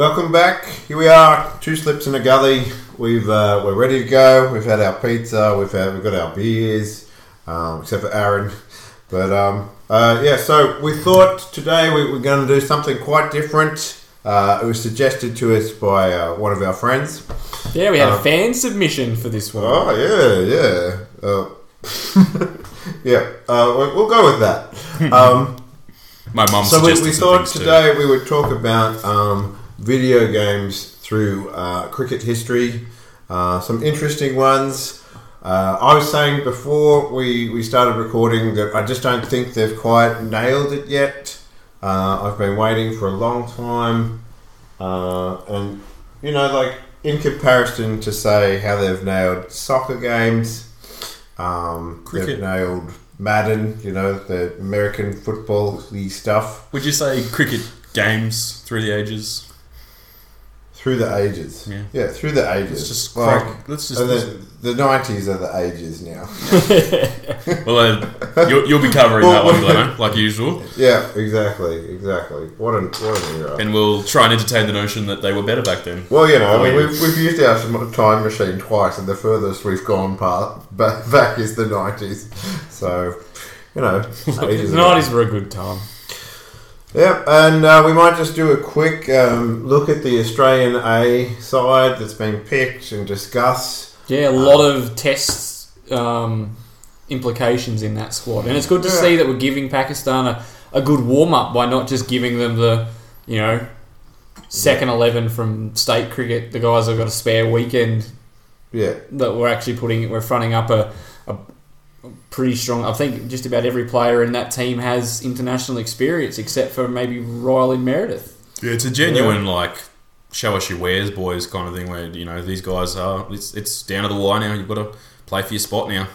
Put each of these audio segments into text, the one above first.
Welcome back. Here we are, two slips in a gully. We've uh, we're ready to go. We've had our pizza. We've had we've got our beers, um, except for Aaron. But um, uh, yeah, so we thought today we were going to do something quite different. Uh, it was suggested to us by uh, one of our friends. Yeah, we had Uh, a fan submission for this one. Oh yeah, yeah, uh, yeah. Uh, we'll, we'll go with that. Um, My mum so we, we thought things too. today we would talk about um, video games through uh, cricket history. Uh, some interesting ones. Uh, I was saying before we, we started recording that I just don't think they've quite nailed it yet. Uh, I've been waiting for a long time, uh, and you know, like in comparison to say how they've nailed soccer games, um, Cricket. they've nailed Madden, you know, the American football stuff Would you say cricket games through the ages? Through the ages. Yeah. yeah through the ages. Let's just Like, let's just- and the, the 90s are the ages now. Well, uh, you'll, you'll be covering that one, Glenn, like usual. yeah, exactly, exactly. What an, what an era. And we'll try and entertain the notion that they were better back then. Well, you know, I mean, we've, we've used our time machine twice, and the furthest we've gone part, back, back is the 90s. So, you know, The 90s were a good time. Yep, and uh, we might just do a quick um, look at the Australian A side that's been picked and discuss. Yeah, a lot of tests um, implications in that squad. And it's good to Yeah. see that we're giving Pakistan a, a good warm up by not just giving them the, you know, second 11 from state cricket. The guys have got a spare weekend Yeah, that we're actually putting, we're fronting up a pretty strong. I think just about every player in that team has international experience, except for maybe Riley Meredith. Yeah, it's a genuine like show us your wares, boys, kind of thing. Where you know these guys are. It's it's down to the wire now. You've got to play for your spot now.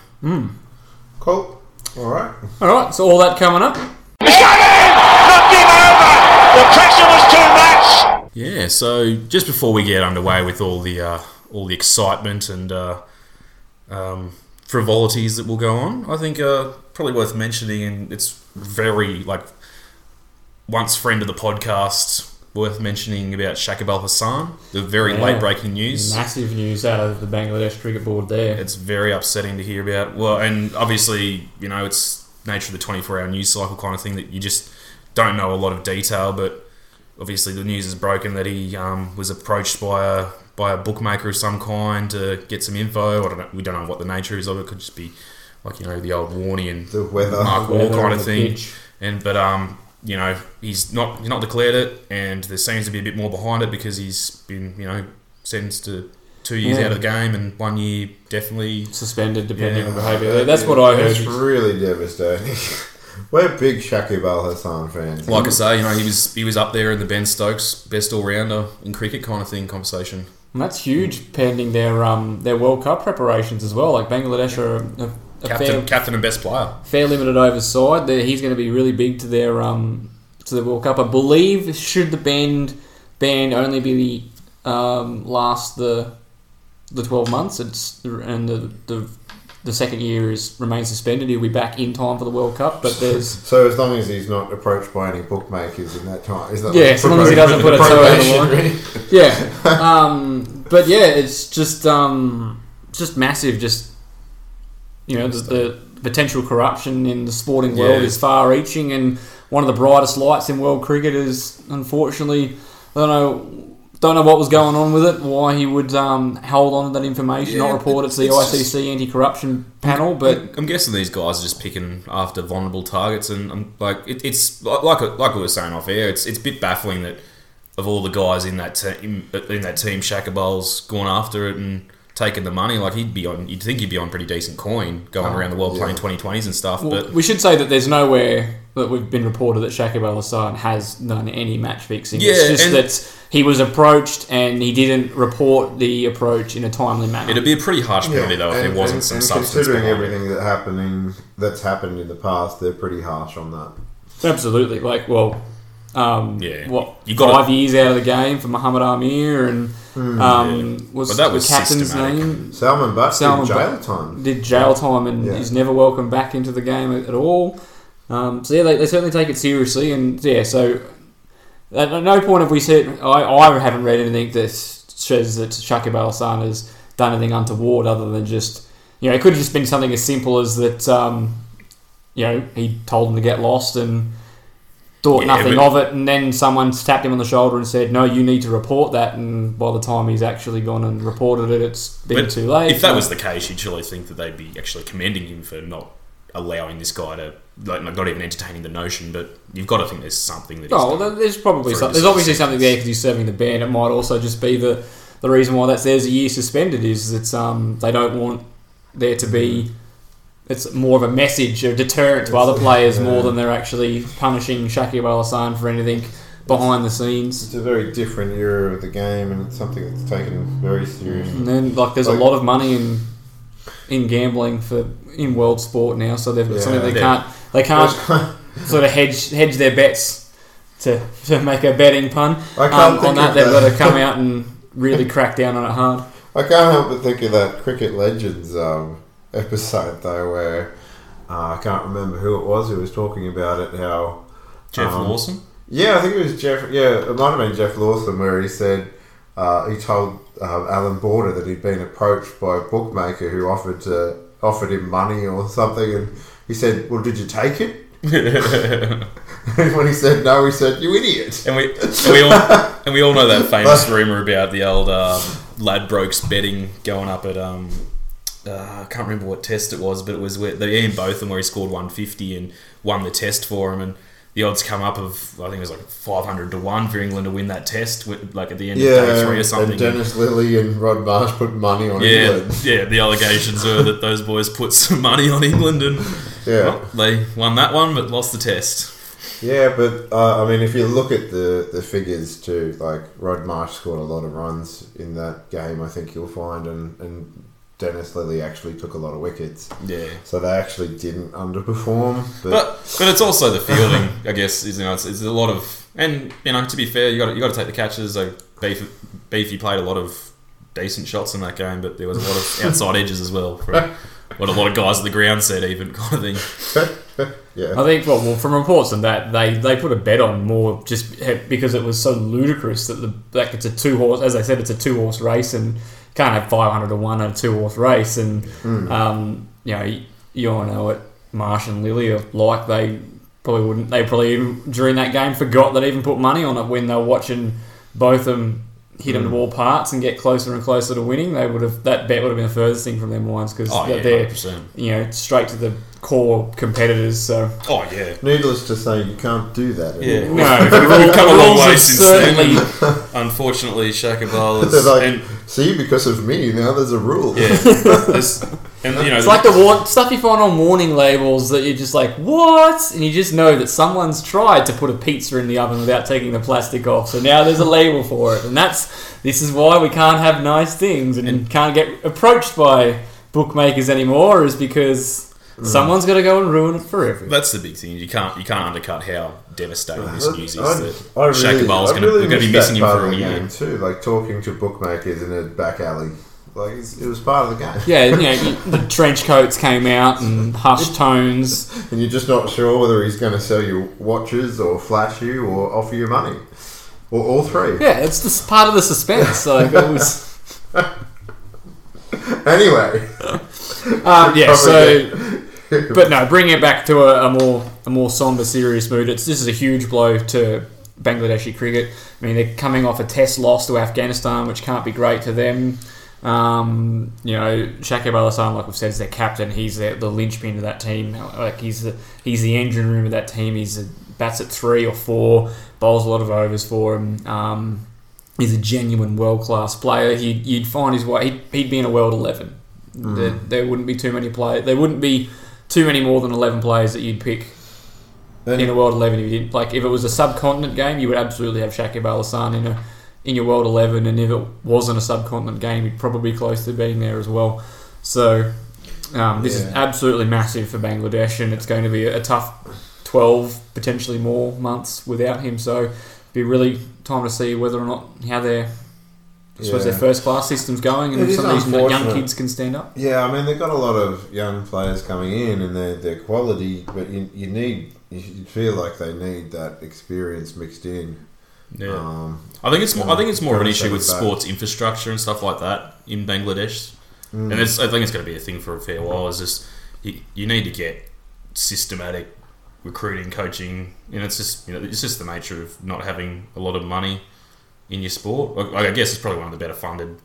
cool. All right. All right, so all that coming up. Knocked him over! The pressure was too much! Yeah. So just before we get underway with all the uh, all the excitement and uh, um, frivolities that will go on, I think are probably worth mentioning, and it's very like once friend of the podcast. Worth mentioning about Shakib Al Hasan, the very Yeah. late breaking news. Massive news out of the Bangladesh cricket board there. It's very upsetting to hear about. Well, and obviously, you know, it's nature of the 24 hour news cycle kind of thing that you just don't know a lot of detail. But obviously, the news is broken that he um, was approached by a by a bookmaker of some kind to get some info. I don't know. We don't know what the nature is of it. It could just be like you know the old Warney and The weather. Mark Waugh Weather kind of thing. pitch. And but um, you know, he's not he's not declared it, and there seems to be a bit more behind it because he's been you know sentenced to two years Yeah. out of the game, and one year definitely. suspended depending Yeah. on behaviour. That's what I heard. It's really devastating. We're big Shakib Al Hasan fans. Like I say, you know, he was he was up there in the Ben Stokes best all rounder in cricket kind of thing conversation. And that's huge pending their um their World Cup preparations as well. Like Bangladesh are a, a Captain, fair, captain and best player. fair limited overside. They're, he's going to be really big to their um to the World Cup. I believe should the band ban only be um, last the the twelve months, it's and the the the second year is remains suspended. He'll be back in time for the World Cup, but there's So as long as he's not approached by any bookmakers in that time, is that Yeah, as long as he doesn't put a toe the line. Yeah. Um, but yeah, it's just um, just massive. Just you know, the, the potential corruption in the sporting world Yeah. is far-reaching, and one of the brightest lights in world cricket is unfortunately, I don't know. Don't know what was going on with it. Why he would um, hold on to that information, Yeah, not report it to the ICC just- anti-corruption panel. But I'm guessing these guys are just picking after vulnerable targets, and um, like it, it's like like we were saying off air, it's it's a bit baffling that of all the guys in that team in that team, Shakib Al's gone after it and taking the money. Like he'd be on, you'd think he'd be on pretty decent coin going around the world yeah. playing 2020s and stuff. Well, but we should say that there's nowhere that we've been reported that Shakib Al Hasan has done any match fixing. Yeah, it's just that he was approached and he didn't report the approach in a timely manner. it'd be a pretty harsh penalty though if there wasn't some and substance considering behind everything that happening that's happened in the past, they're pretty harsh on that. Absolutely. Like, well, um, Yeah. what, You gotta- five years out of the game for Muhammad Amir and um, was, But that was the captain's systematic. name? Salman Butt Salman did jail Butt time. did jail time and Yeah. he's never welcome back into the game at, at all. Um, so yeah, they, they certainly take it seriously, and yeah, so at no point have we said I, I haven't read anything that says that Shakib Al Hasan has done anything untoward other than just you know it could have just been something as simple as that um, you know he told him to get lost and thought Yeah, nothing of it, and then someone tapped him on the shoulder and said, "No, you need to report that." And by the time he's actually gone and reported it, it's been too late. If that was the case, you'd surely think that they'd be actually commending him for not allowing this guy to, like, not even entertaining the notion. But you've got to think there's something that. Oh, well, there's probably for some, there's obviously success. something there because he's serving the ban. It might also just be the the reason why that's there's a year suspended is that um, they don't want there to be. It's more of a message, a deterrent to other players more than they're actually punishing Shakib Al Hasan for anything behind the scenes. It's a very different era of the game, and it's something that's taken very seriously. And then like there's a lot of money in in gambling for in world sport now, so they've got Yeah. something they Yeah. can't they can't sort of hedge hedge their bets to, to make a betting pun. I can't Um, think on that, of they've that. got to come out and really crack down on it hard. I can't help but think of that Cricket Legends um, episode though, where uh, I can't remember who it was who was talking about it. How Geoff um, Lawson. Yeah, I think it was Geoff. Yeah, it might have been Geoff Lawson where he said uh, he told uh, Allan Border that he'd been approached by a bookmaker who offered to offered him money or something, and he said, "Well, did you take it?" and when he said no, he said, "You idiot." And we, and we all and we all know that famous rumor about the old uh, Ladbrokes betting going up at um uh, I can't remember what test it was, but it was where the Ian Botham where he scored 150 and won the test for him, and the odds come up of I think it was like 500 to one for England to win that test, like at the end of day three Yeah, or something. and Dennis Lillee and Rod Marsh put money on yeah, England. yeah. The allegations were that those boys put some money on England and Yeah. well, they won that one but lost the test. Yeah, but uh, I mean, if you look at the, the figures too, like Rod Marsh scored a lot of runs in that game. I think you'll find, and, and Dennis Lillee actually took a lot of wickets. Yeah. So they actually didn't underperform. But, But but it's also the fielding, I guess. Is you know, it's, it's a lot of and you know to be fair, you got you got to take the catches. Like Beef, Beefy played a lot of decent shots in that game, but there was a lot of outside edges as well. For what a lot of guys at the ground said, even kind of thing. yeah, I think, well, well, from reports on that, they, they put a bet on more just because it was so ludicrous that the like it's a two horse, as I said, it's a two horse race and can't have five hundred to one on a two horse race, and um, you know you, you all know what Marsh and Lillee are like. They probably wouldn't. They probably even, during that game forgot that even put money on it when they were watching both of them hit them to mm. all parts and get closer and closer to winning, they would have that bet would have been the furthest thing from them ones because Oh, yeah, they're 100%. you know straight to the core competitors. So Oh yeah. Needless to say, you can't do that. Yeah. anymore. no, We've come a long way since certainly. then. Unfortunately, Shakib Al They're is like, and see, because of me, now there's a rule. yeah, there's- and you know It's like the war- stuff you find on warning labels that you're just like, what? And you just know that someone's tried to put a pizza in the oven without taking the plastic off. So now there's a label for it. And that's this is why we can't have nice things and, can't get approached by bookmakers anymore, is because mm. someone's got to go and ruin it for everyone. That's the big thing. You can't you can't undercut how devastating this news is. I, that I really, Shakib Al's I gonna, really we're going to be missing that him part for of a the year. game too, like talking to bookmakers in a back alley. Like it was part of the game. Yeah, you know, the trench coats came out and hushed tones. and you're just not sure whether he's going to sell you watches or flash you or offer you money or all three. Yeah, it's just part of the suspense. Like it was. Anyway, Um, yeah, so but no, bringing it back to a, a more a more somber, serious mood. It's this is a huge blow to Bangladeshi cricket. I mean, they're coming off a Test loss to Afghanistan, which can't be great to them. Um, you know, Shakib Al Hasan, like we've said, is their captain. He's the, the linchpin of that team. Like he's the he's the engine room of that team. He's a, bats at three or four, bowls a lot of overs for him. Um, he's a genuine world class player. He'd, you'd find his way. He'd, he'd be in a world eleven. There, there wouldn't be too many players. There wouldn't be too many more than eleven players that you'd pick And- in a world eleven. If you didn't like, if it was a subcontinent game, you would absolutely have Shakib Al Hasan in a in your world eleven, and if it wasn't a subcontinent game, you'd probably be close to being there as well. So um, this is absolutely massive for Bangladesh, and it's going to be a tough twelve, potentially more months without him. So be really time to see whether or not how their I suppose Yeah. their first class system's going, and It is some of these young kids can stand up. Yeah, I mean they've got a lot of young players coming in, and they're, they're quality, but you, you need you feel like they need that experience mixed in. Yeah. Um, I think it's more, I think it's more of an issue with back. sports infrastructure and stuff like that in Bangladesh, Mm. and it's, I think it's going to be a thing for a fair while. Is just you, you need to get systematic recruiting, coaching, and it's just you know it's just the nature of not having a lot of money in your sport. Like, I guess it's probably one of the better funded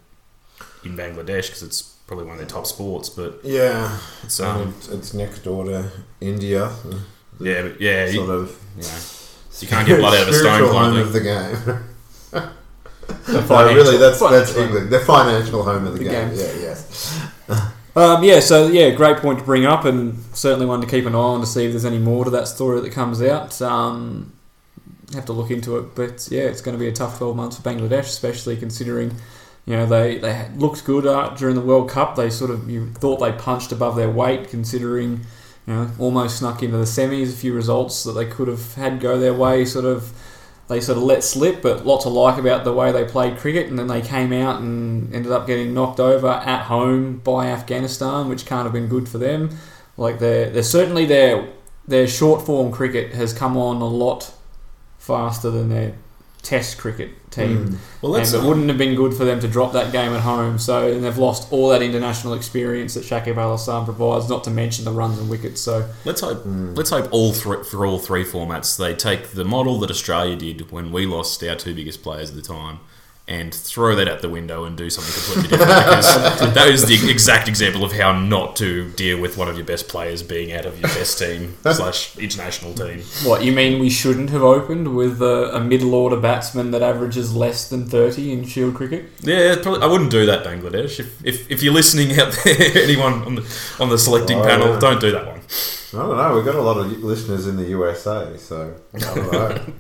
in Bangladesh because it's probably one of their top sports. But yeah, it's um it's, next door to India. yeah, but yeah, you, sort of. you know, you can't get blood out of a stone. Home of of thing. the game. no, Financial- really, that's that's financial. England. The financial home of the, The game. game. Yeah, yes. Um, yeah, so yeah, great point to bring up, and certainly one to keep an eye on to see if there's any more to that story that comes out. Um, have to look into it, but yeah, it's going to be a tough 12 months for Bangladesh, especially considering you know they they looked good uh, during the World Cup. They sort of you thought they punched above their weight, considering you know almost snuck into the semis. A few results that they could have had go their way, sort of they sort of let slip, but lots to like about the way they played cricket. And then they came out and ended up getting knocked over at home by Afghanistan, which can't have been good for them. Like they're, they're certainly their their short form cricket has come on a lot faster than their Test cricket team. Mm. Well, and it wouldn't have been good for them to drop that game at home. So and they've lost all that international experience that Shakib Al Hasan provides, not to mention the runs and wickets. So Let's hope. Mm. Let's hope all three for all three formats they take the model that Australia did when we lost our two biggest players at the time, and throw that out the window and do something completely different. because that is the exact example of how not to deal with one of your best players being out of your best team slash international team. What you mean? We shouldn't have opened with a, a middle order batsman that averages less than thirty in Shield cricket. Yeah, probably, I wouldn't do that, Bangladesh. If, if, if you're listening out there, anyone on the on the selecting Oh, panel, yeah. don't do that one. I don't know. We've got a lot of listeners in the USA, so I don't know.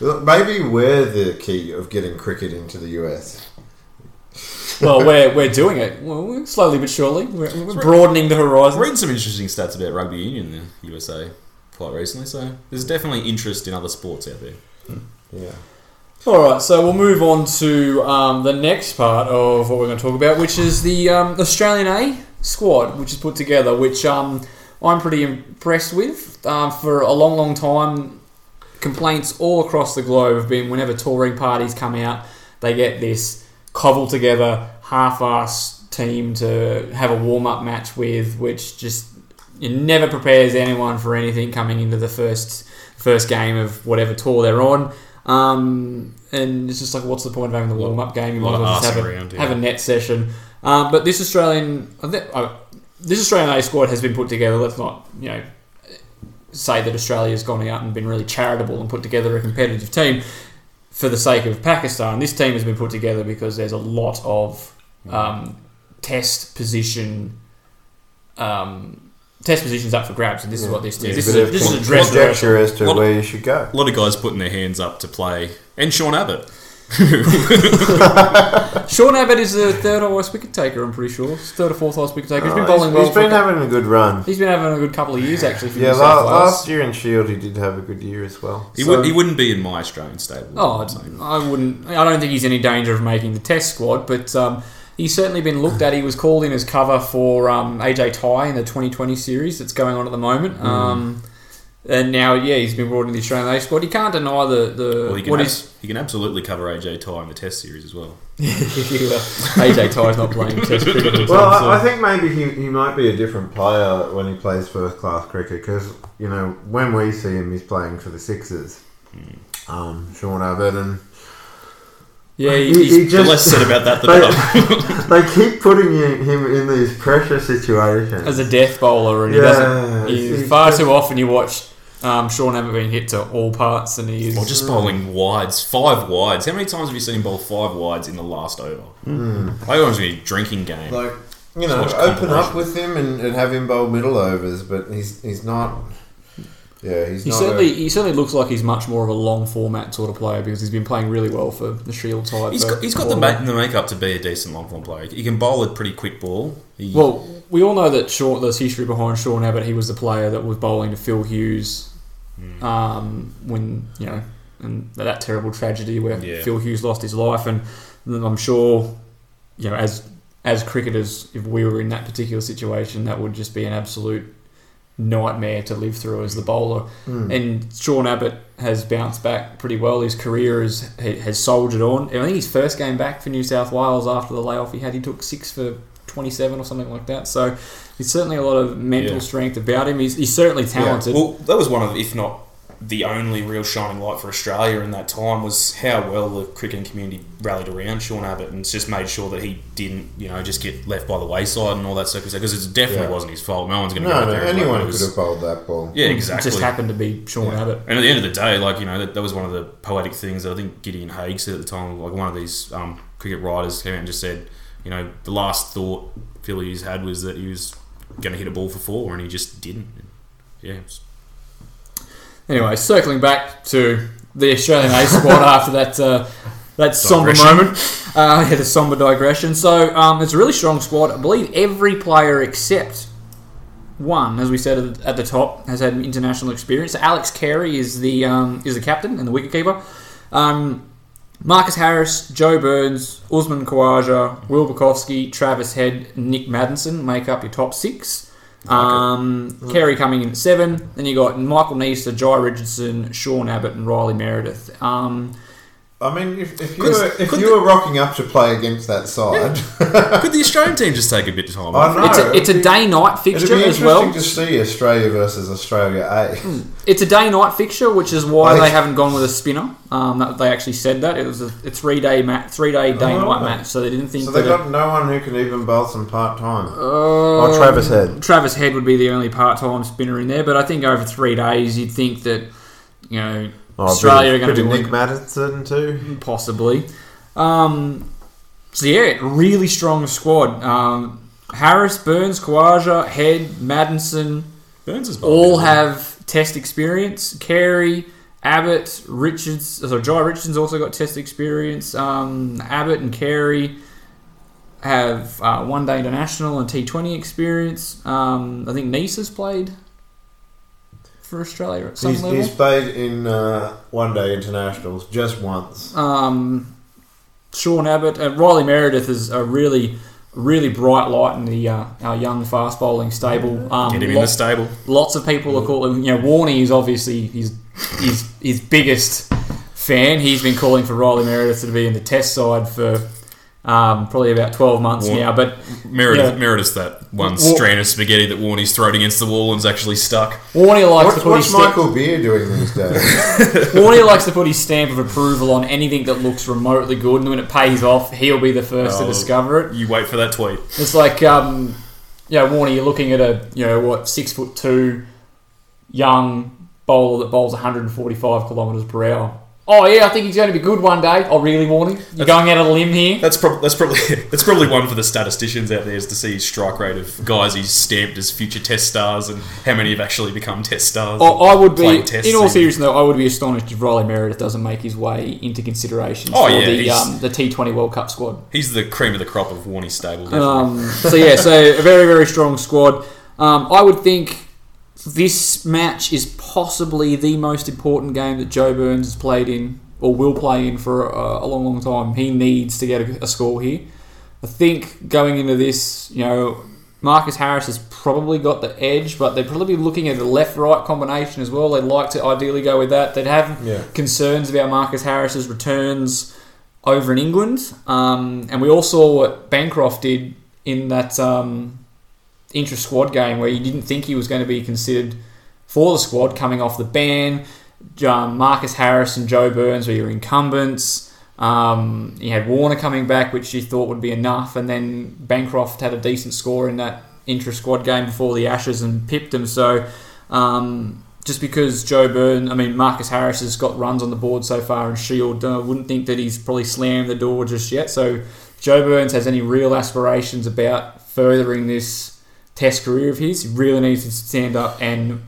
Look, Maybe we're the key of getting cricket into the US. Well, we're, we're doing it well, slowly but surely. We're, we're broadening the I was horizon. reading some interesting stats about rugby union in the USA quite recently, so there's definitely interest in other sports out there. Yeah. All right, so we'll move on to um, the next part of what we're going to talk about, which is the um, Australian A squad, which is put together, which um, I'm pretty impressed with. Um, for a long, long time, complaints all across the globe have been whenever touring parties come out, they get this cobbled together, half-ass team to have a warm-up match with, which just it never prepares anyone for anything coming into the first first game of whatever tour they're on. Um, and it's just like, what's the point of having the warm up game? You might as well just have, arsing a, yeah. have a net session. Um, but this Australian, uh, this Australian A squad has been put together. Let's not, you know, say that Australia's gone out and been really charitable and put together a competitive team for the sake of Pakistan. This team has been put together because there's a lot of um, test position. Um, Test positions up for grabs, and this is what this is. This, is a, this is a dress rehearsal. as to where you should go. A lot of guys putting their hands up to play, and Sean Abbott. Sean Abbott is the third highest wicket taker. I'm pretty sure third or fourth highest wicket taker. He's been Oh, bowling well. He's been having a good run. he's been having a good couple of years actually. For Yeah, New la- South Wales. last year in Shield he did have a good year as well. He, So- would, he wouldn't be in my Australian stable. Oh, I'm saying. I wouldn't. I don't think he's any danger of making the Test squad, but um, he's certainly been looked at. He was called in as cover for um, AJ Tye in the 2020 series that's going on at the moment. Hmm. Um, and now, yeah, he's been brought in the Australian A squad. You can't deny the the Well, he can, what abs- is he can absolutely cover AJ Tye in the Test series as well. AJ Tye's not playing Test cricket. Well, soon. I, I think maybe he, he might be a different player when he plays first class cricket because you know when we see him, he's playing for the Sixers. Um, Sean Abbott and yeah, he, he's, he The just less said about that, the they, better. they keep putting him him in these pressure situations. as a death bowler, and he doesn't. He, he's far just- too often you watch um, Sean Abbott being hit to all parts, and he is Or just bowling wides, five wides. How many times have you seen him bowl five wides in the last over? Hmm. I thought it was a drinking game. like you know, open up with him and, and have him bowl middle overs, but he's he's not. Yeah, he's He not. certainly a, he certainly looks like he's much more of a long format sort of player because he's been playing really well for the Shield side. He's for got, he's got the, ma- the makeup to be a decent long form player. He can bowl a pretty quick ball. He, Well, we all know that Sean, there's history behind Sean Abbott. He was the player that was bowling to Phil Hughes Hmm. um, when you know, and that terrible tragedy where Yeah. Phil Hughes lost his life. And I'm sure, you know, as as cricketers, if we were in that particular situation, that would just be an absolute nightmare to live through as the bowler. Hmm. And Sean Abbott has bounced back pretty well. His career has has soldiered on. I think his first game back for New South Wales after the layoff he had, he took six for 27 or something like that. So he's certainly a lot of mental Yeah. strength about him. He's, he's certainly talented. well, that was one of, if not the only real shining light for Australia in that time, was how well the cricketing community rallied around Sean Abbott and just made sure that he didn't, you know, just get left by the wayside and all that stuff. Because it definitely Yeah. wasn't his fault. No one's going to no, go no, there and anyone could have bowled that ball. Yeah, It exactly. just happened to be Sean Abbott. And at the end of the day, like you know, that, that was one of the poetic things that I think Gideon Haigh said at the time. Like one of these um, cricket writers came out and just said, you know, the last thought Phil Hughes had was that he was going to hit a ball for four, and he just didn't. Yeah, it's- Anyway, circling back to the Australian A squad after that uh, that somber moment, uh, yeah, the somber digression. So um, it's a really strong squad. I believe every player except one, as we said at the- top, has had international experience. Alex Carey is the um, is the captain and the wicketkeeper. Um, Marcus Harris, Joe Burns, Usman Khawaja, Will Pucovski, Travis Head, Nick Maddinson make up your top six. Um, Carey coming in at seven. Then you got Michael Neser, Jhye Richardson, Sean Abbott, and Riley Meredith. Um, I mean, if, if you Could- were if could you were rocking up to play against that side, could the Australian team just take a bit of time I off? know. it's a, it's a it'd be- day night It'd fixture be as interesting well. to see Australia versus Australia A. It's a day night fixture, which is why Like- they haven't gone with a spinner. Um, that, they actually said that it was a, a three day mat, three day day Oh. night match. So they didn't think So that. they it- got no one who can even bowl some part time. Um, or Travis Head. Travis Head would be the only part-time spinner in there, but I think over three days you'd think that you know Oh, Australia are going to bit be Nick Maddinson too. possibly. Um, so yeah, really strong squad. Um, Harris, Burns, Khawaja, Head, Maddinson, Burns is all in. have test experience. Carey, Abbott, Richards, so Jhye Richardson's also got test experience. Um, Abbott and Carey have uh, one day international and T20 experience. Um, I think Nice has played for Australia at some He's, level. he's played in uh, one day internationals just once. um, Sean Abbott and Riley Meredith is a really, really bright light in the uh, our young fast bowling stable. Um, Get him in the stable. Lots of people are calling. You know, Warney is obviously his his his biggest fan. He's been calling for Riley Meredith to be in the Test side for Um, probably about 12 months Wa- now. But Meredith, Yeah. Meredith's that one Wa- strand of spaghetti that Warney's thrown against the wall and's actually stuck. Warney likes What's, to put what's his stamp, Michael Beer doing these days? Warney likes to put his stamp of approval on anything that looks remotely good, and when it pays off, he'll be the first to Oh. discover it. You wait for that tweet. It's like, um, yeah, Warney, you're looking at a, you know, what, six foot two young bowler that bowls 145 kilometres per hour. Oh, yeah, I think he's going to be good one day. Oh, really, Warney? You're going out on a limb here? That's, prob- that's probably that's probably one for the statisticians out there is to see his strike rate of guys he's stamped as future Test stars and how many have actually become Test stars. Oh, I would be, tests in all seriousness, though, I would be astonished if Riley Meredith doesn't make his way into consideration Oh, for yeah, the um, the T20 World Cup squad. He's the cream of the crop of Warney's stable. Um, so yeah, so a very very strong squad. Um, I would think this match is possibly the most important game that Joe Burns has played in or will play in for a, a long long time. He needs to get a, a score here. I think going into this, you know, Marcus Harris has probably got the edge, but they'd probably be looking at a left-right combination as well. They'd like to ideally go with that. They'd have Yeah. concerns about Marcus Harris's returns over in England, um, and we all saw what Bancroft did in that um, intra-squad game where you didn't think he was going to be considered for the squad coming off the ban. Um, Marcus Harris and Joe Burns were your incumbents. Um, had Warner coming back, which you thought would be enough, and then Bancroft had a decent score in that intra-squad game before the Ashes and pipped him. So um, just because Joe Burns, I mean Marcus Harris has got runs on the board so far in Shield, I wouldn't think that he's probably slammed the door just yet. So Joe Burns has any real aspirations about furthering this Test career of his, he really needs to stand up and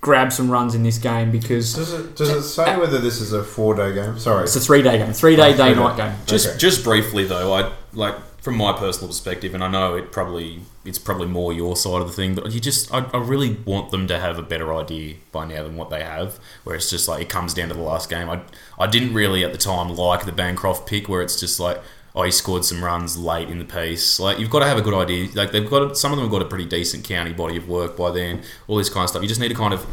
grab some runs in this game because Does it does it say whether this is a four day game? Sorry. it's a three-day game, three-day Oh, day three-day. night game. Just Okay. just briefly though, I like from my personal perspective, and I know it probably it's probably more your side of the thing, but you just I, I really want them to have a better idea by now than what they have. Where it's just like it comes down to the last game. I I didn't really at the time like the Bancroft pick, where it's just like. Oh, he scored some runs late in the piece. Like you've got to have a good idea. Like they've got some of them have got a pretty decent county body of work by then. All this kind of stuff. You just need to kind of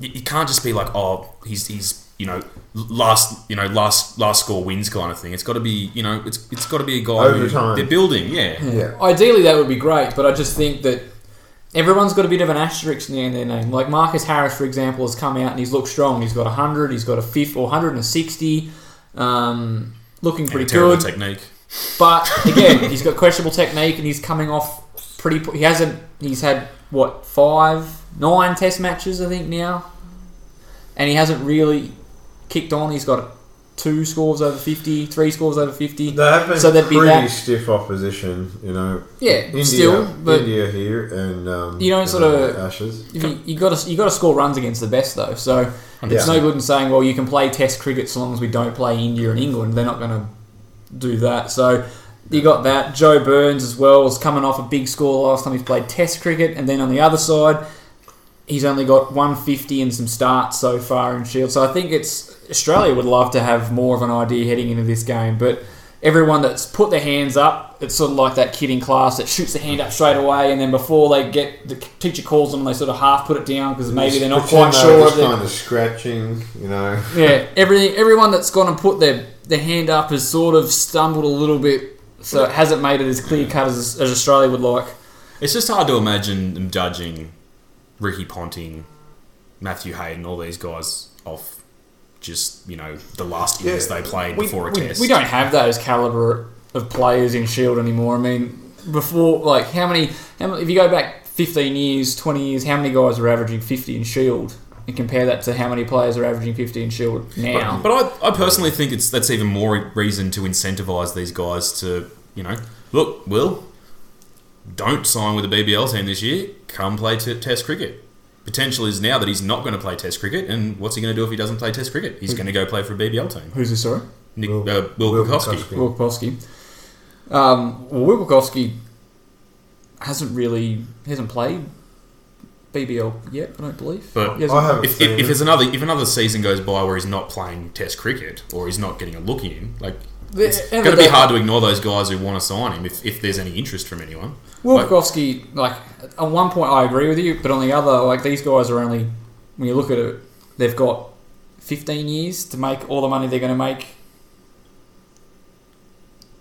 you, you can't just be like, oh, he's he's you know last you know last last score wins kind of thing. It's got to be you know it's it's got to be a guy Over who time. they're building. Yeah. yeah. Ideally, that would be great, but I just think that everyone's got a bit of an asterisk near their name. Like Marcus Harris, for example, has come out and he's looked strong. He's got 100, he's got a fifth or 160, um, looking pretty terrible good. technique. But again, he's got questionable technique and he's coming off pretty. He hasn't. He's had what five, nine Test matches, I think now, and he hasn't really kicked on. He's got two scores over 50, three scores over 50. They have been so there'd be pretty that. stiff opposition, you know. Yeah, India, still, but India here and um, You don't sort of- Ashes. You, you got to you got to score runs against the best though. So it's no good in saying, well, you can play Test cricket so long as we don't play India and England. They're not going to do that. So you got that. Joe Burns as well was coming off a big score last time he's played Test cricket, and then on the other side, he's only got 150 and some starts so far in Shield. So I think it's Australia would love to have more of an idea heading into this game, but. Everyone that's put their hands up, it's sort of like that kid in class that shoots their hand up straight away, and then before they get the teacher calls them, they sort of half put it down because maybe they're not quite sure. Just Of their, kind of scratching, you know. yeah, everything. Everyone that's gone and put their their hand up has sort of stumbled a little bit, so it hasn't made it as clear cut as, as Australia would like. It's just hard to imagine them judging Ricky Ponting, Matthew Hayden, all these guys off just you know the last years Yeah, they played We, before a we, test. we don't have those caliber of players in Shield anymore. I mean, before like how many? How many if you go back fifteen years, twenty years, how many guys were averaging fifty in Shield? And compare that to how many players are averaging fifty in Shield now. But I, I personally think it's that's even more reason to incentivise these guys to, you know, look, Will, don't sign with the BBL team this year. Come play t- Test cricket. Potential is now that he's not going to play Test cricket, and what's he going to do if he doesn't play Test cricket? He's going to go play for a BBL team. Who's this? Sorry. Nick, Will- uh, Will, Will Pucovski. Pucovski. Will Pucovski. Um, well, Will Pucovski hasn't really hasn't played BBL yet. I don't believe. But I haven't If, if, if there's another if another season goes by where he's not playing Test cricket or he's not getting a look in, like The- it's going to be hard to ignore those guys who want to sign him if, if there's any interest from anyone. Will Like- like on one point, I agree with you, but on the other, like these guys are only when you look at it, they've got 15 years to make all the money they're going to make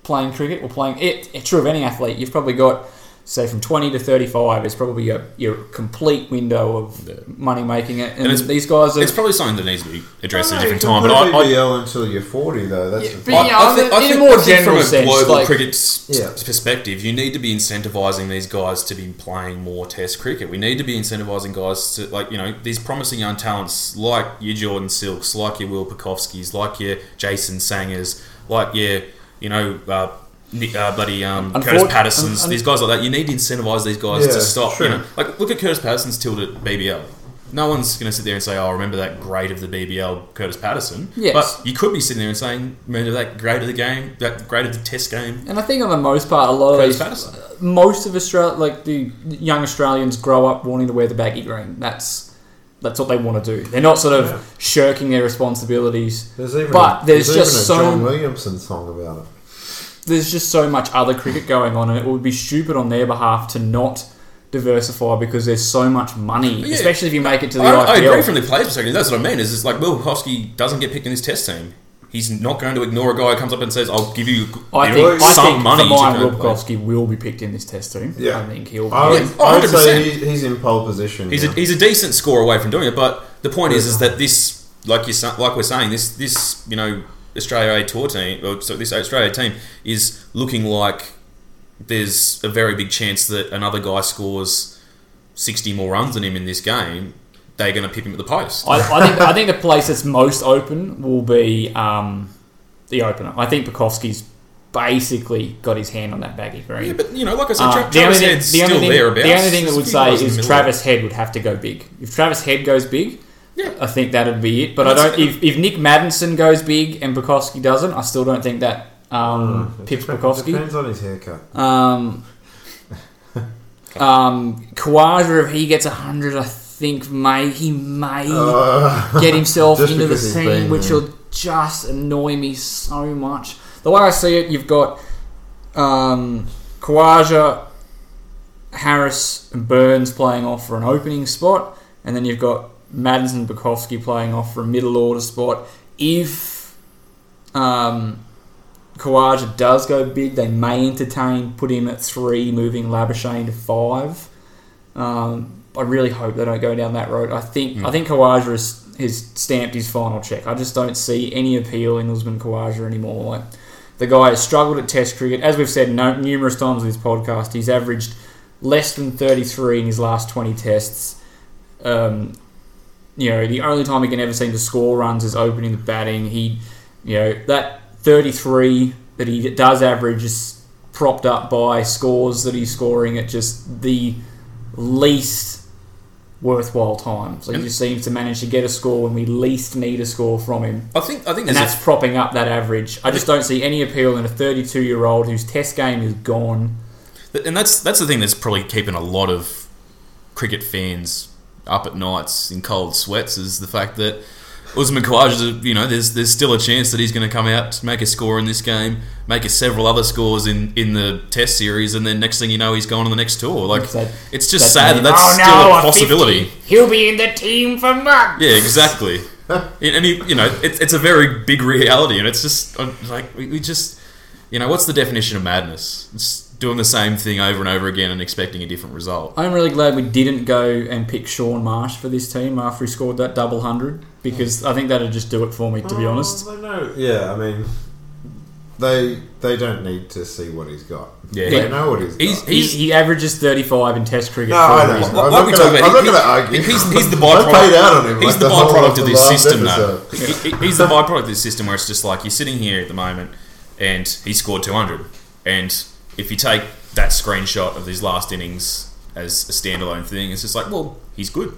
playing cricket or playing it. It's true of any athlete. You've probably got say from 20 to 35 is probably your, your complete window of money making it. And, And it's- these guys are. It's probably something that needs to be addressed at a different can time. put But a I, I, BBL until you're 40, though. That's Yeah, the but thing. yeah, I think- in a more general from a sense, global like- cricket s- Yeah. perspective, you need to be incentivizing these guys to be playing more Test cricket. We need to be incentivizing guys to like you know these promising young talents like your Jordan Silks, like your Will Pucovskis, like your Jason Sanghas, like your you know. Uh, Nick, uh, bloody um, Kurtis Unfor- Pattersons, un- un- these guys like that. You need to incentivize these guys Yeah, to stop. true. You know, like look at Kurtis Patterson's tilt at BBL. No one's going to sit there and say, "Oh, remember that great of the BBL, Kurtis Patterson." Yes. But you could be sitting there and saying, "Remember that great of the game, that great of the Test game." And I think on the most part, a lot of Kurtis these, Patterson. most of Australia, like the young Australians, grow up wanting to wear the baggy green. That's that's what they want to do. They're not sort of Yeah. shirking their responsibilities. There's even but a, there's, there's just even a so John Williamson song about it. There's just so much other cricket going on, and it would be stupid on their behalf to not diversify because there's so much money, Yeah. especially if you make it to the I, I agree from the player's perspective. That's what I mean. Is it's like Will Pucovski doesn't get picked in this Test team. He's not going to ignore a guy who comes up and says, "I'll give you, I you think, know, I some think money." for to mine, go Will will be picked in this test team. Yeah. I think he'll. Be, I would, Yeah, oh, I would 100%. say he's, he's in pole position. He's now. a, he's a decent score away from doing it, but the point is, is that this, like you like we're saying, this this you know Australia A tour team, or so this Australia team is looking like there's a very big chance that another guy scores sixty more runs than him in this game. They're going to pip him at the post. I, I think I think the place that's most open will be um, the opener. I think Pucovski's basically got his hand on that baggy green. yeah, but you know, like I said, Uh, Tra- the, only Travis thing, Head's the, only still thing, thereabouts. the only thing that would say guys in the is Travis Head would have to go big. If Travis Head goes big, I think that'd be it. But I don't. If, if Nick Maddinson goes big and Pucovski doesn't, I still don't think that um, It pips dep- Pucovski. Depends on his haircut. Um, um, Khawaja, if he gets hundred, I think may he may get himself into the because he's team, been which there. will just annoy me so much. The way I see it, you've got um, Khawaja, Harris, and Burns playing off for an opening spot, and then you've got Maddinson, Pucovski playing off for a middle order spot. If um, Khawaja does go big, they may entertain, put him at three, moving Labuschagne to five. Um, I really hope they don't go down that road. I think I think Khawaja has, has stamped his final check. I just don't see any appeal in Usman Khawaja anymore. Like the guy has struggled at Test cricket, as we've said no, numerous times in this podcast. He's averaged less than 33 in his last 20 tests. Um, you know, the only time he can ever seem to score runs is opening the batting. He, you know, that 33 that he does average is propped up by scores that he's scoring at just the least worthwhile times. Like he just seems to manage to get a score when we least need a score from him. I think I think And that's a, propping up that average. I just don't see any appeal in a 32 year old whose test game is gone. and that's that's the thing that's probably keeping a lot of cricket fans up at nights in cold sweats is the fact that Usman Khawaja, you know, there's there's still a chance that he's going to come out, make a score in this game, make a several other scores in, in the Test series, and then next thing you know, he's going on the next tour. Like That- it's just that's sad that that's Oh, still no, a a possibility. 50. He'll be in the team for months. Yeah, exactly. and he, you know, it's it's a very big reality, and it's just like we, we just, you know, what's the definition of madness? It's doing the same thing over and over again and expecting a different result. I'm really glad we didn't go and pick Shaun Marsh for this team after he scored that double hundred because I think that'd just do it for me, to be oh, honest. Oh, they know. Yeah, I mean, they they don't need to see what he's got. Yeah, they know what he's, he's- got. He, he's- he averages 35 in Test cricket No, for I a know. reason. I'm Like not we gonna- about, I'm not gonna argue. He's, he's the I byproduct. paid out on him He's like the the byproduct of of the this last system, though. episode. He- he- He's the byproduct of this system where it's just like you're sitting here at the moment, and he scored 200, and if you take that screenshot of his last innings as a standalone thing, it's just like, well, he's good,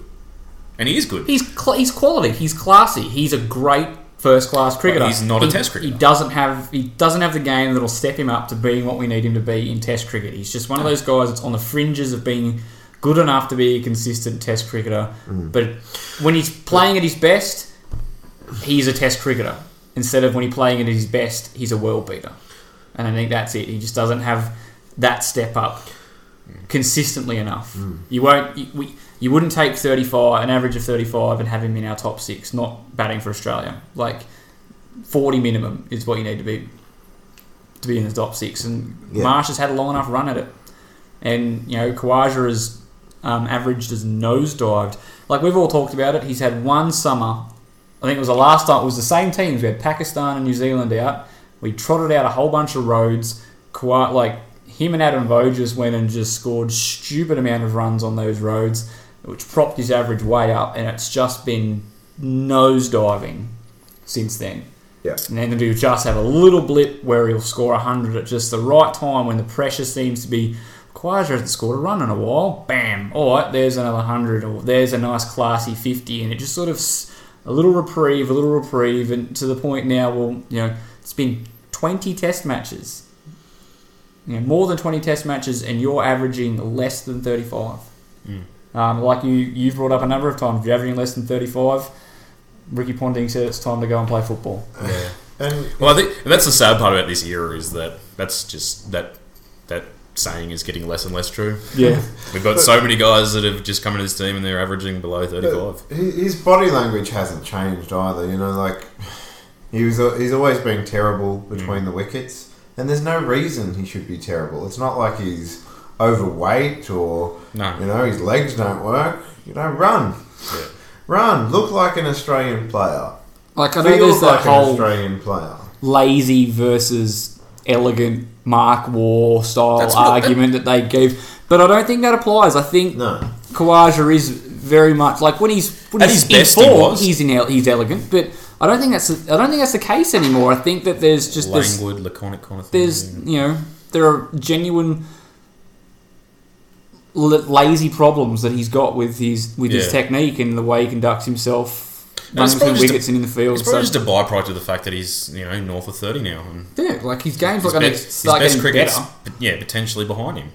and he is good. He's cl- he's quality. He's classy. He's a great first class cricketer. he's not a He- Test cricketer. He doesn't have he doesn't have the game that'll step him up to being what we need him to be in Test cricket. He's just one of those guys that's on the fringes of being good enough to be a consistent Test cricketer. Mm. But when he's playing at his best, he's a Test cricketer. Instead of when he's playing at his best, he's a world beater. And I think that's it. He just doesn't have that step up consistently enough. You won't. You, we, you wouldn't take thirty five, an average of thirty five, and have him in our top six. Not batting for Australia. Like forty minimum is what you need to be to be in the top six, and Yeah. Marsh has had a long enough run at it. And you know, Khawaja has um, averaged as nosedived. Like we've all talked about it. He's had one summer. I think it was the last time. It was the same teams. We had Pakistan and New Zealand out. We trotted out a whole bunch of roads. Quite like him and Adam Voges went and just scored stupid amount of runs on those roads, which propped his average way up. And it's just been nosediving since then. Yeah. And then he'll just have a little blip where he'll score 100 at just the right time when the pressure seems to be. Khawaja hasn't scored a run in a while. Bam! All right, there's another 100, or there's a nice classy 50, and it just sort of a little reprieve, a little reprieve, and to the point now, well, you know, it's been 20 test matches. You know, more than 20 test matches, and you're averaging less than 35. Um, like you, you've brought up a number of times, you're averaging less than 35, Ricky Ponting said it's time to go and play football. Yeah. And Well, I think that's the sad part about this era is that that's just that that saying is getting less and less true. Yeah. We've got so many guys that have just come into this team and they're averaging below thirty-five. His his body language hasn't changed either. You know, like he was. He's always been terrible between mm. the wickets, and there's no reason he should be terrible. It's not like he's overweight or No. you know his legs don't work. You know, run, run. Look like an Australian player. Like I know Feel there's that like an whole Australian player. lazy versus elegant Mark Waugh style That's argument that they give, but I don't think that applies. I think No. Khawaja is very much like when he's when At he's his best in he was. he's in he's elegant, but I don't think that's I don't think that's the case anymore. I think that there's just this Languid, laconic kind of thing. there's you know there are genuine l- lazy problems that he's got with his with his technique and the way he conducts himself And running between just a- and in the field. It's probably So- just a byproduct of the fact that he's you know north of thirty now, yeah, like his game's his, not going to his start best getting cricket's better. yeah potentially behind him.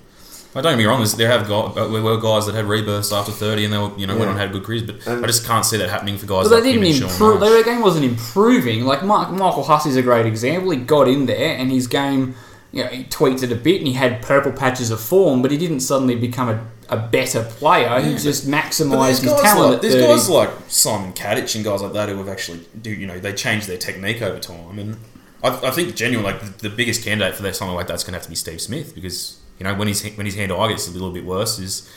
I don't get me wrong. there's- There have got uh, there were guys that had rebirths after thirty, and they were you know went on and had good careers, but And- I just can't see that happening for guys But like they him didn't improve. Their game wasn't improving. Like Mark, Michael Hussey's a great example. He got in there and his game, you know, he tweaked it a bit and he had purple patches of form, but he didn't suddenly become a, a better player. he just maximised his talent like at there's 30. guys like Simon Katich and guys like that who have actually do you know they change their technique over time, and I, I think genuinely like the, the biggest candidate for that something like that's going to have to be Steve Smith because you know when his when his hand eye gets a little bit worse is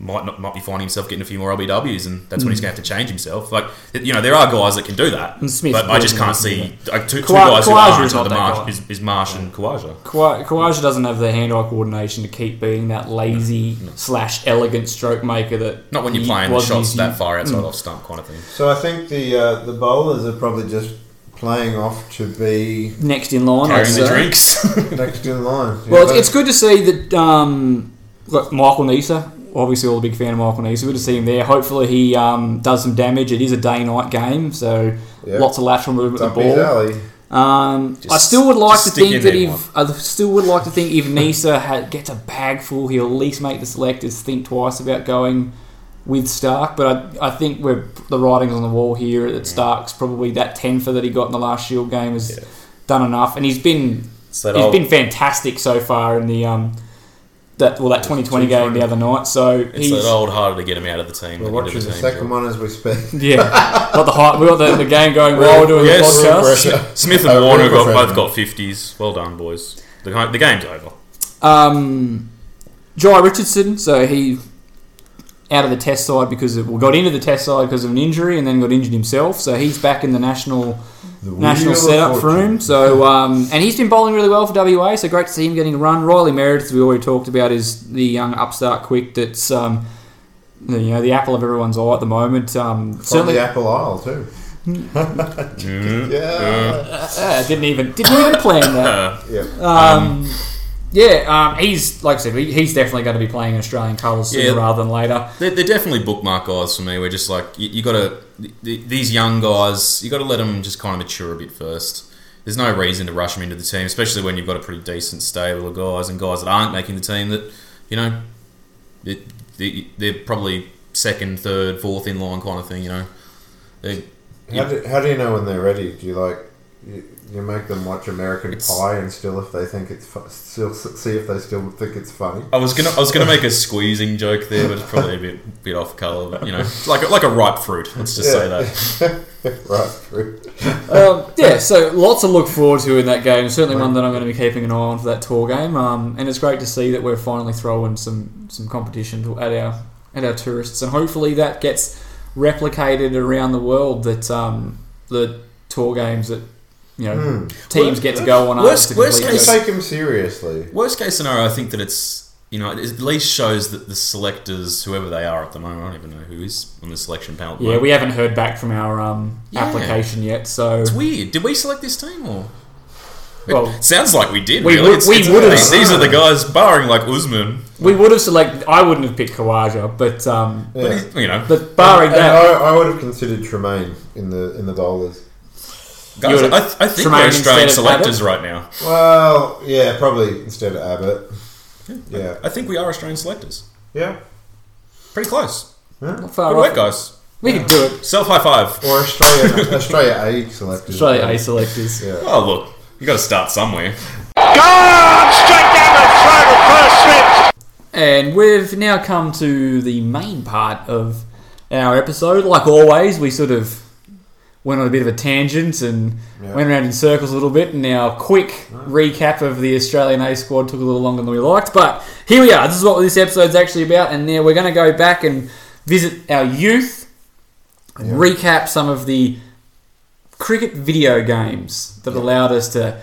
might not might be finding himself getting a few more LBWs, and that's when he's going to have to change himself. Like you know there are guys that can do that, Smith but I just can't see like, two, two Kawa- guys who Khawaja aren't is the that Marsh is, is Marsh and Khawaja. Kawa- Khawaja doesn't have the hand-eye coordination to keep being that lazy slash elegant stroke maker that Not when you're playing the was in shots that far outside Mm. off stump kind of thing. So I think the uh, the bowlers are probably just playing off to be Next in line, Carrying the drinks. next in line. Well, it's, it's good to see that um, look, Michael Neser. Obviously, all a big fan of Michael Neser. Good to see him there. Hopefully, he um, does some damage. It is a day-night game, so Yeah. lots of lateral movement Up with the ball. alley. Um, Just I still would like to think that there, if I still would like to think if Neser had, gets a bag full, he'll at least make the selectors think twice about going with Stark. But I, I think we're the writing's on the wall here that Stark's probably that tenfer that he got in the last Shield game has Yeah. done enough, and he's been It's that he's old- been fantastic so far in the um that well that 2020 game the other night. So It's he's that old harder to get him out of the team. We're than watching into the team second job. one as we speak. yeah got the hype. We got the, the game going while we're doing Yes. the podcast. Smith and Warner real got, both got fifties. Well done, boys. The, the game's over. Um, Jhye Richardson, so he out of the test side because it, well, got into the test side because of an injury and then got injured himself. So he's back in the national The national setup for fortune. him. So um, and he's been bowling really well for WA. So great to see him getting a run. Riley Meredith, as we already talked about, is the young upstart quick that's. Um, the- you know the apple of everyone's eye at the moment. Um, certainly, the Apple Isle too. yeah. uh, didn't even didn't even plan that. yeah. Yeah, um, he's like I said, he's definitely going to be playing in Australian colours sooner Yeah. rather than later. They're, they're definitely bookmark guys for me. We're just like you, you got to these young guys. You got to let them just kind of mature a bit first. There's no reason to rush them into the team, especially when you've got a pretty decent stable of guys and guys that aren't making the team. That you know, they, they, they're probably second, third, fourth in line kind of thing. You know, they, How do, how do you know when they're ready? Do you like You, you make them watch American It's- Pie and still, if they think it's fu- still see if they still think it's funny. I was gonna I was gonna make a squeezing joke there, but it's probably a bit bit off colour. But, you know, like a, like a ripe fruit. Let's just say that. right. True. um, yeah, so lots to look forward to in that game. Certainly one that I'm going to be keeping an eye on for that tour game. Um, and it's great to see that we're finally throwing some some competition to, at our at our tourists, and hopefully that gets replicated around the world. That um, the tour games that you know teams get to go on. Worst- to worst case- Take them seriously. Worst case scenario, I think that it's you know it at least shows that the selectors, whoever they are at the moment, I don't even know who is on the selection panel. Yeah, moment. we haven't heard back from our um, Yeah. application yet, so It's weird. Did we select this team or? well, It sounds like we did. We really. would- It's- we it's- would've- These, these are the guys, barring like Usman. we would have selected. I wouldn't have picked Khawaja, but um, But you know, but barring And that, I, I would have considered Tremain in the in the bowlers. Guys, you would've- I, th- I think Tremain we're Australian selectors right now. Well, yeah, probably instead of Abbott. Yeah, I think we are Australian selectors. yeah, Pretty close. not far Good off. work, guys. We can do it. Self high five. or Australia Australia A selectors. Australia A selectors. Yeah. Oh look, you got to start somewhere. Gone straight down the throat of first slip. And we've now come to the main part of our episode. Like always, we sort of went on a bit of a tangent and Yeah. went around in circles a little bit. And our quick recap of the Australian A squad took a little longer than we liked. But here we are. This is what this episode's actually about. And now we're going to go back and visit our youth and recap some of the cricket video games that allowed us to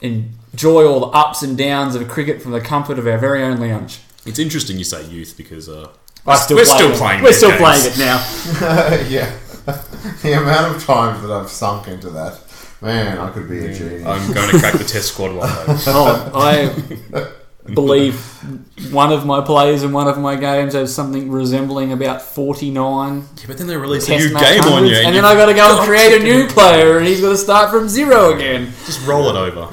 enjoy all the ups and downs of cricket from the comfort of our very own lounge. It's interesting you say youth because uh, I still we're play still playing. We're still games. playing it now. yeah. the amount of times that I've sunk into that, man, I could be a genius. I'm going to crack the test squad one day. Oh, I believe one of my players in one of my games has something resembling about 49 Yeah, but then they release a test new match game on you, hundreds, and then I've got to go and create a new player, and he's got to start from zero again. just roll it over.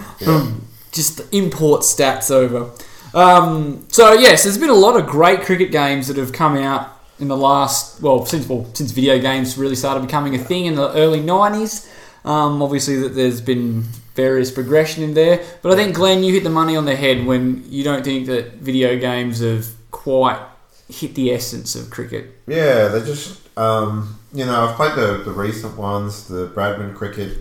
Just import stats over. Um, so yes, there's been a lot of great cricket games that have come out in the last well since well since video games really started becoming a thing in the early '90s. Um, obviously, that there's been various progression in there, but I think Glenn, you hit the money on the head when you don't think that video games have quite hit the essence of cricket. Yeah, they just, um, you know, I've played the, the recent ones, the Bradman cricket.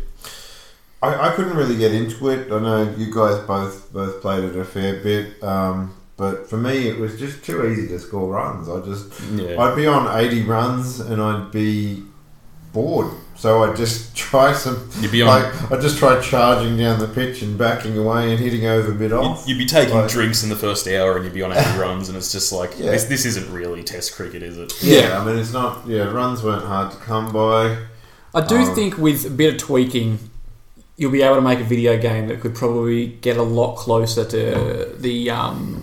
I, I couldn't really get into it. I know you guys both both played it a fair bit, um, but for me, it was just too easy to score runs. I just, Yeah. I'd be on eighty runs and I'd be bored. So I'd just try some, You'd be on- like I'd just try charging down the pitch and backing away and hitting over mid You'd, off. you'd be taking Like- drinks in the first hour and you'd be on 80 runs, and it's just like, Yeah. this, this isn't really test cricket, is it? Yeah, I mean it's not. Yeah, runs weren't hard to come by. I do Um, think with a bit of tweaking, you'll be able to make a video game that could probably get a lot closer to the um,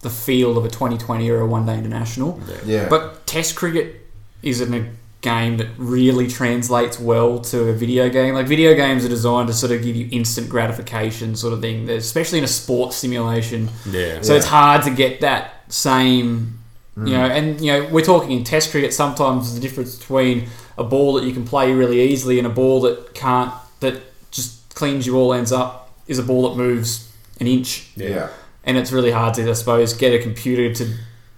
the feel of a 2020 or a one day international. Yeah, But Test cricket isn't a game that really translates well to a video game. Like video games are designed to sort of give you instant gratification, sort of thing. Especially in a sports simulation. Yeah. So it's hard to get that same, you know, Mm. and you know, we're talking in Test cricket. Sometimes the difference between a ball that you can play really easily and a ball that can't, that just cleans you all ends up, is a ball that moves an inch, yeah. And it's really hard to, I suppose, get a computer to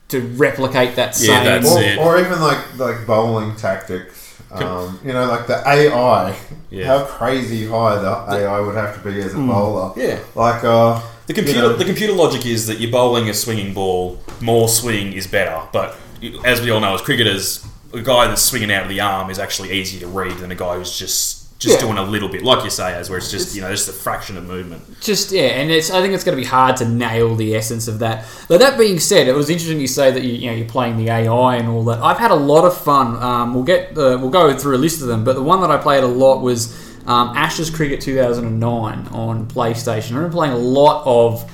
to replicate that Yeah, same. that's or, it. or even like like bowling tactics. Um, you know, like the AI. Yeah. How crazy high the AI would have to be as a bowler. Yeah. Like uh, The computer, you know- the computer logic is that you're bowling a swinging ball. More swing is better, but as we all know, as cricketers, a guy that's swinging out of the arm is actually easier to read than a guy who's just just Yeah. doing a little bit, like you say, as where it's just you know just a fraction of movement. just yeah, and it's I think it's going to be hard to nail the essence of that. But that being said, it was interesting you say that you, you know you're playing the AI and all that. I've had a lot of fun. Um, we'll get the, we'll go through a list of them, but the one that I played a lot was um, Ashes Cricket 2009 on PlayStation. I remember playing a lot of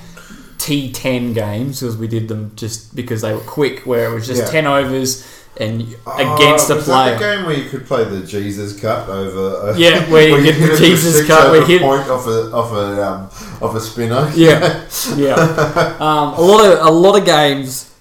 T10 games because we did them just because they were quick, where it was just Yeah. 10 overs and oh, against a was player. that the game where you could play the Jesus cut over? Uh, Yeah, where you get the hit a Jesus cut, where hit- point off a off a um, off a spinner. Yeah, yeah. Um, a lot of a lot of games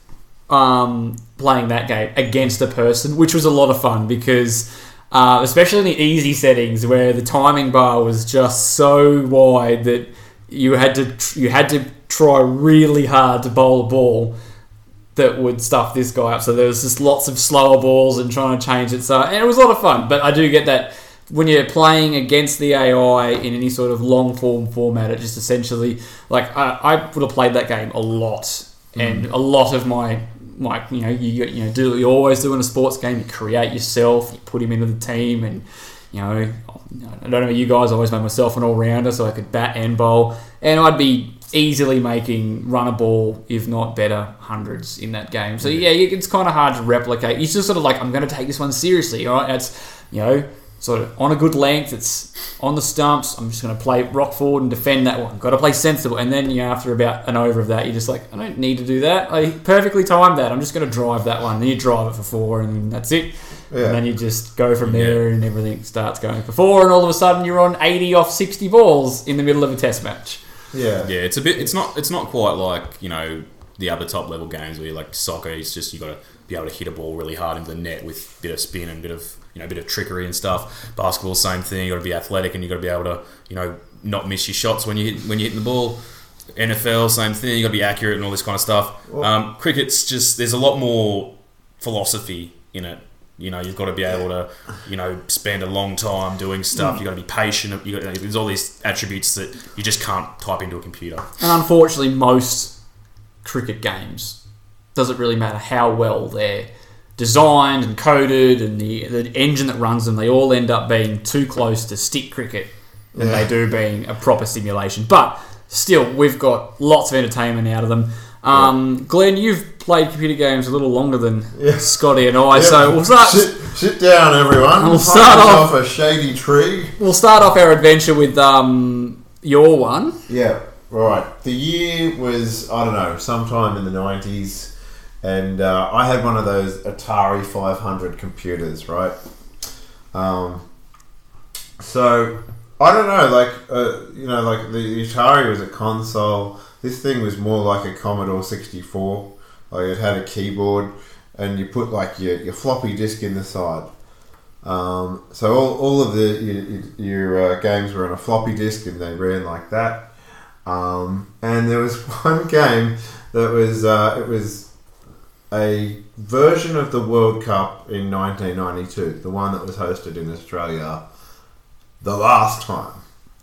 um, playing that game against a person, which was a lot of fun because uh, especially in the easy settings where the timing bar was just so wide that you had to tr- you had to try really hard to bowl a ball that would stuff this guy up. So there was just lots of slower balls and trying to change it. So and it was a lot of fun. But I do get that when you're playing against the AI in any sort of long form format, it just essentially like I, I would have played that game a lot, mm. and a lot of my my you know you you know do what you always do in a sports game. You create yourself, you put him into the team, and you know I don't know you guys. I always made myself an all rounder so I could bat and bowl, and I'd be easily making run a ball, if not better, hundreds in that game. So yeah, it's kind of hard to replicate. It's just sort of like I'm going to take this one seriously. All right, it's you know sort of on a good length. It's on the stumps. I'm just going to play rock forward and defend that one. Got to play sensible. And then you know, after about an over of that, you're just like, I don't need to do that. I perfectly timed that. I'm just going to drive that one. Then you drive it for four, and that's it. Yeah. And then you just go from there, and everything starts going for four, and all of a sudden you're on 80 off 60 balls in the middle of a test match. Yeah. Yeah, it's a bit. It's not. It's not quite like you know the other top level games where you like soccer. It's just you got to be able to hit a ball really hard into the net with a bit of spin and a bit of you know a bit of trickery and stuff. Basketball, same thing. You got to be athletic and you got to be able to you know not miss your shots when you hit when you're hitting the ball. NFL, same thing. You got to be accurate and all this kind of stuff. Um, cricket's just there's a lot more philosophy in it. You know, you've got to be able to, you know, spend a long time doing stuff. Mm. You've got to be patient. You got, there's all these attributes that you just can't type into a computer. And unfortunately, most cricket games doesn't really matter how well they're designed and coded, and the the engine that runs them. They all end up being too close to stick cricket than they do being a proper simulation. But still, we've got lots of entertainment out of them. Um, Glenn, you've played computer games a little longer than Scotty and I, so we'll start. Sit, sit down, everyone. We'll We'll start off- off a shady tree. We'll start off our adventure with um, your one. Yeah, right. The year was I don't know, sometime in the nineties, and uh, I had one of those Atari five hundred computers, right? Um, so I don't know, like uh, you know, like the Atari was a console. This thing was more like a Commodore sixty four. Like it had a keyboard, and you put like your, your floppy disk in the side. Um, so all, all of the your, your uh, games were on a floppy disk, and they ran like that. Um, and there was one game that was uh, it was a version of the World Cup in 1992, the one that was hosted in Australia the last time.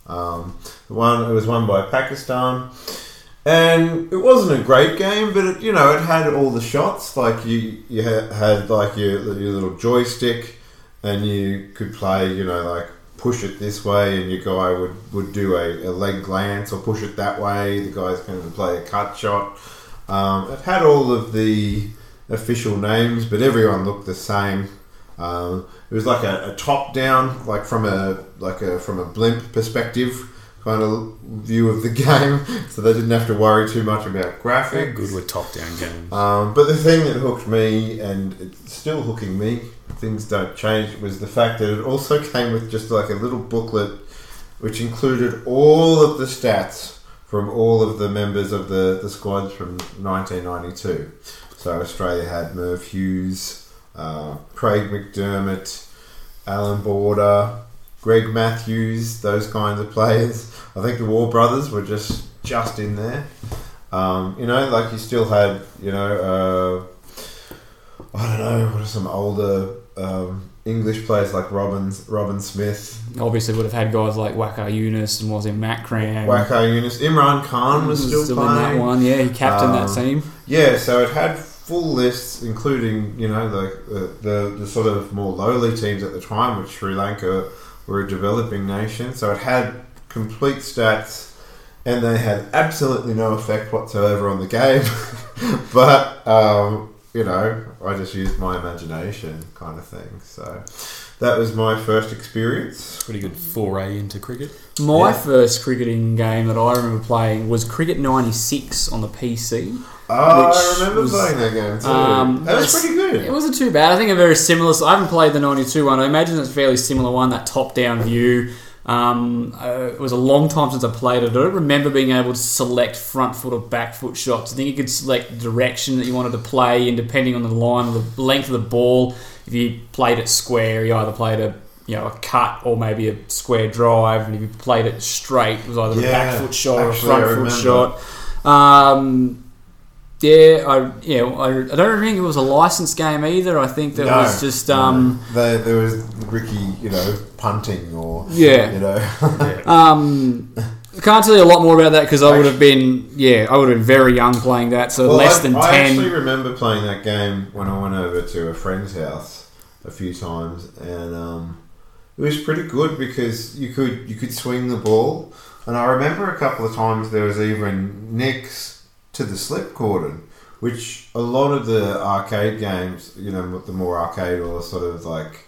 Um, the one it was won by Pakistan, and it wasn't a great game, but it, you know it had all the shots. Like you, you had, like your your little joystick, and you could play. You know, like push it this way, and your guy would would do a, a leg glance, or push it that way. The guy's going to play a cut shot. Um, it had all of the official names, but everyone looked the same. Um, it was like a, a top down, like from a like a from a blimp perspective kind of view of the game, so they didn't have to worry too much about graphics. Good with top down games. Um, but the thing that hooked me, and it's still hooking me, things don't change, was the fact that it also came with just like a little booklet which included all of the stats from all of the members of the, the squads from 1992. So Australia had Merv Hughes, uh, Craig McDermott, Allan Border, Greg Matthews, those kinds of players. I think the Waugh Brothers were just just in there. Um, you know, like you still had, you know, uh, I don't know, what are some older um, English players like Robin, Robin Smith, Obviously, would have had guys like Waqar Younis and was in Matt Cram. Waqar Younis, Imran Khan was still, in playing. that one. Yeah, he captained that Um, team. Yeah, so it had full lists, including you know the, the the the sort of more lowly teams at the time, which Sri Lanka were a developing nation. So it had complete stats, and they had absolutely no effect whatsoever on the game. but um, you know, I just used my imagination, kind of thing. So that was my first experience. Pretty good foray into cricket. My Yeah. first cricketing game that I remember playing was Cricket '96 on the PC. Oh, I remember was, playing that game too. Um, that was pretty good. It wasn't too bad. I think a very similar. I haven't played the '92 one. I imagine it's a fairly similar one. That top-down view. Um, uh, it was a long time since I played it. I don't remember being able to select front foot or back foot shots. I think you could select the direction that you wanted to play, and depending on the line, or the length of the ball, if you played it square, you either played a you know a cut or maybe a square drive, and if you played it straight, it was either a back foot shot or a front foot shot. Um, yeah, I yeah, I, I don't think it was a licensed game either. I think that No, was just um, no. There- there was Ricky, you know, punting or Yeah. you know. um, I can't tell you a lot more about that because I would have been yeah, I would have been very young playing that, so Well, less I, than I ten. actually remember playing that game when I went over to a friend's house a few times, and um, it was pretty good because you could you could swing the ball, and I remember a couple of times there was even nicks to the slip cordon, which a lot of the arcade games, you know, the more arcade or sort of like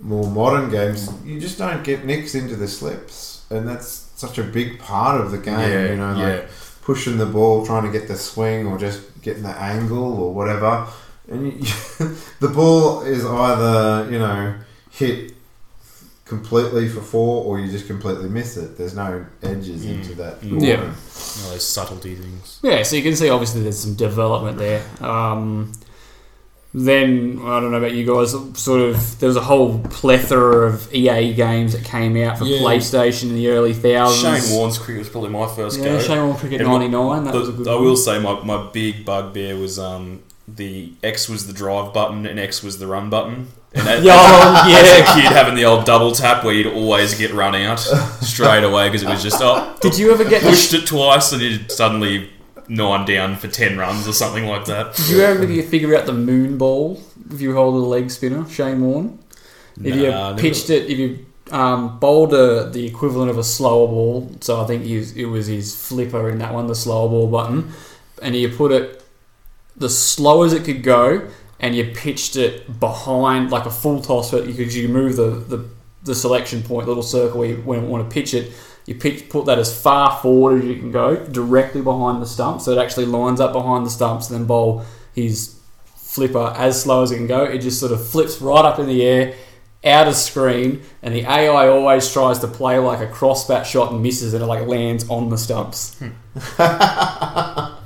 more modern games, you just don't get nicks into the slips, and that's such a big part of the game. Yeah, you know, yeah. like pushing the ball, trying to get the swing, or just getting the angle or whatever. And you, the ball is either you know hit completely for four, or you just completely miss it. There's no edges into that. Mm. Yeah. cordon. All those subtlety things. Yeah, so you can see obviously there's some development there. Um, then I don't know about you guys. Sort of, there was a whole plethora of EA games that came out for Yeah. PlayStation in the early thousands. Shane Warne's cricket was probably my first Yeah, go. Shane Warne Cricket And 99, that the- was a good I one. will say my, my big bugbear was um, the X was the drive button and X was the run button. And as, Yeah, as a kid having the old double tap where you'd always get run out straight away because it was just oh Did you ever get? pushed it twice and you'd suddenly nine down for ten runs or something like that. Did you ever figure out the moon ball if you hold a leg spinner, Shane Warne? If you Nah, never- pitched it, if you um, bowled a, the equivalent of a slower ball, so I think was, it was his flipper in that one, the slower ball button, and you put it the slow as it could go, and you pitched it behind like a full toss, but you could you move the, the, the selection point, little circle where you want to pitch it. You pitch, put that as far forward as you can go, directly behind the stump, so it actually lines up behind the stumps, and then bowl his flipper as slow as it can go. It just sort of flips right up in the air, out of screen, and the AI always tries to play like a crossbat shot and misses, and it like lands on the stumps. Hmm.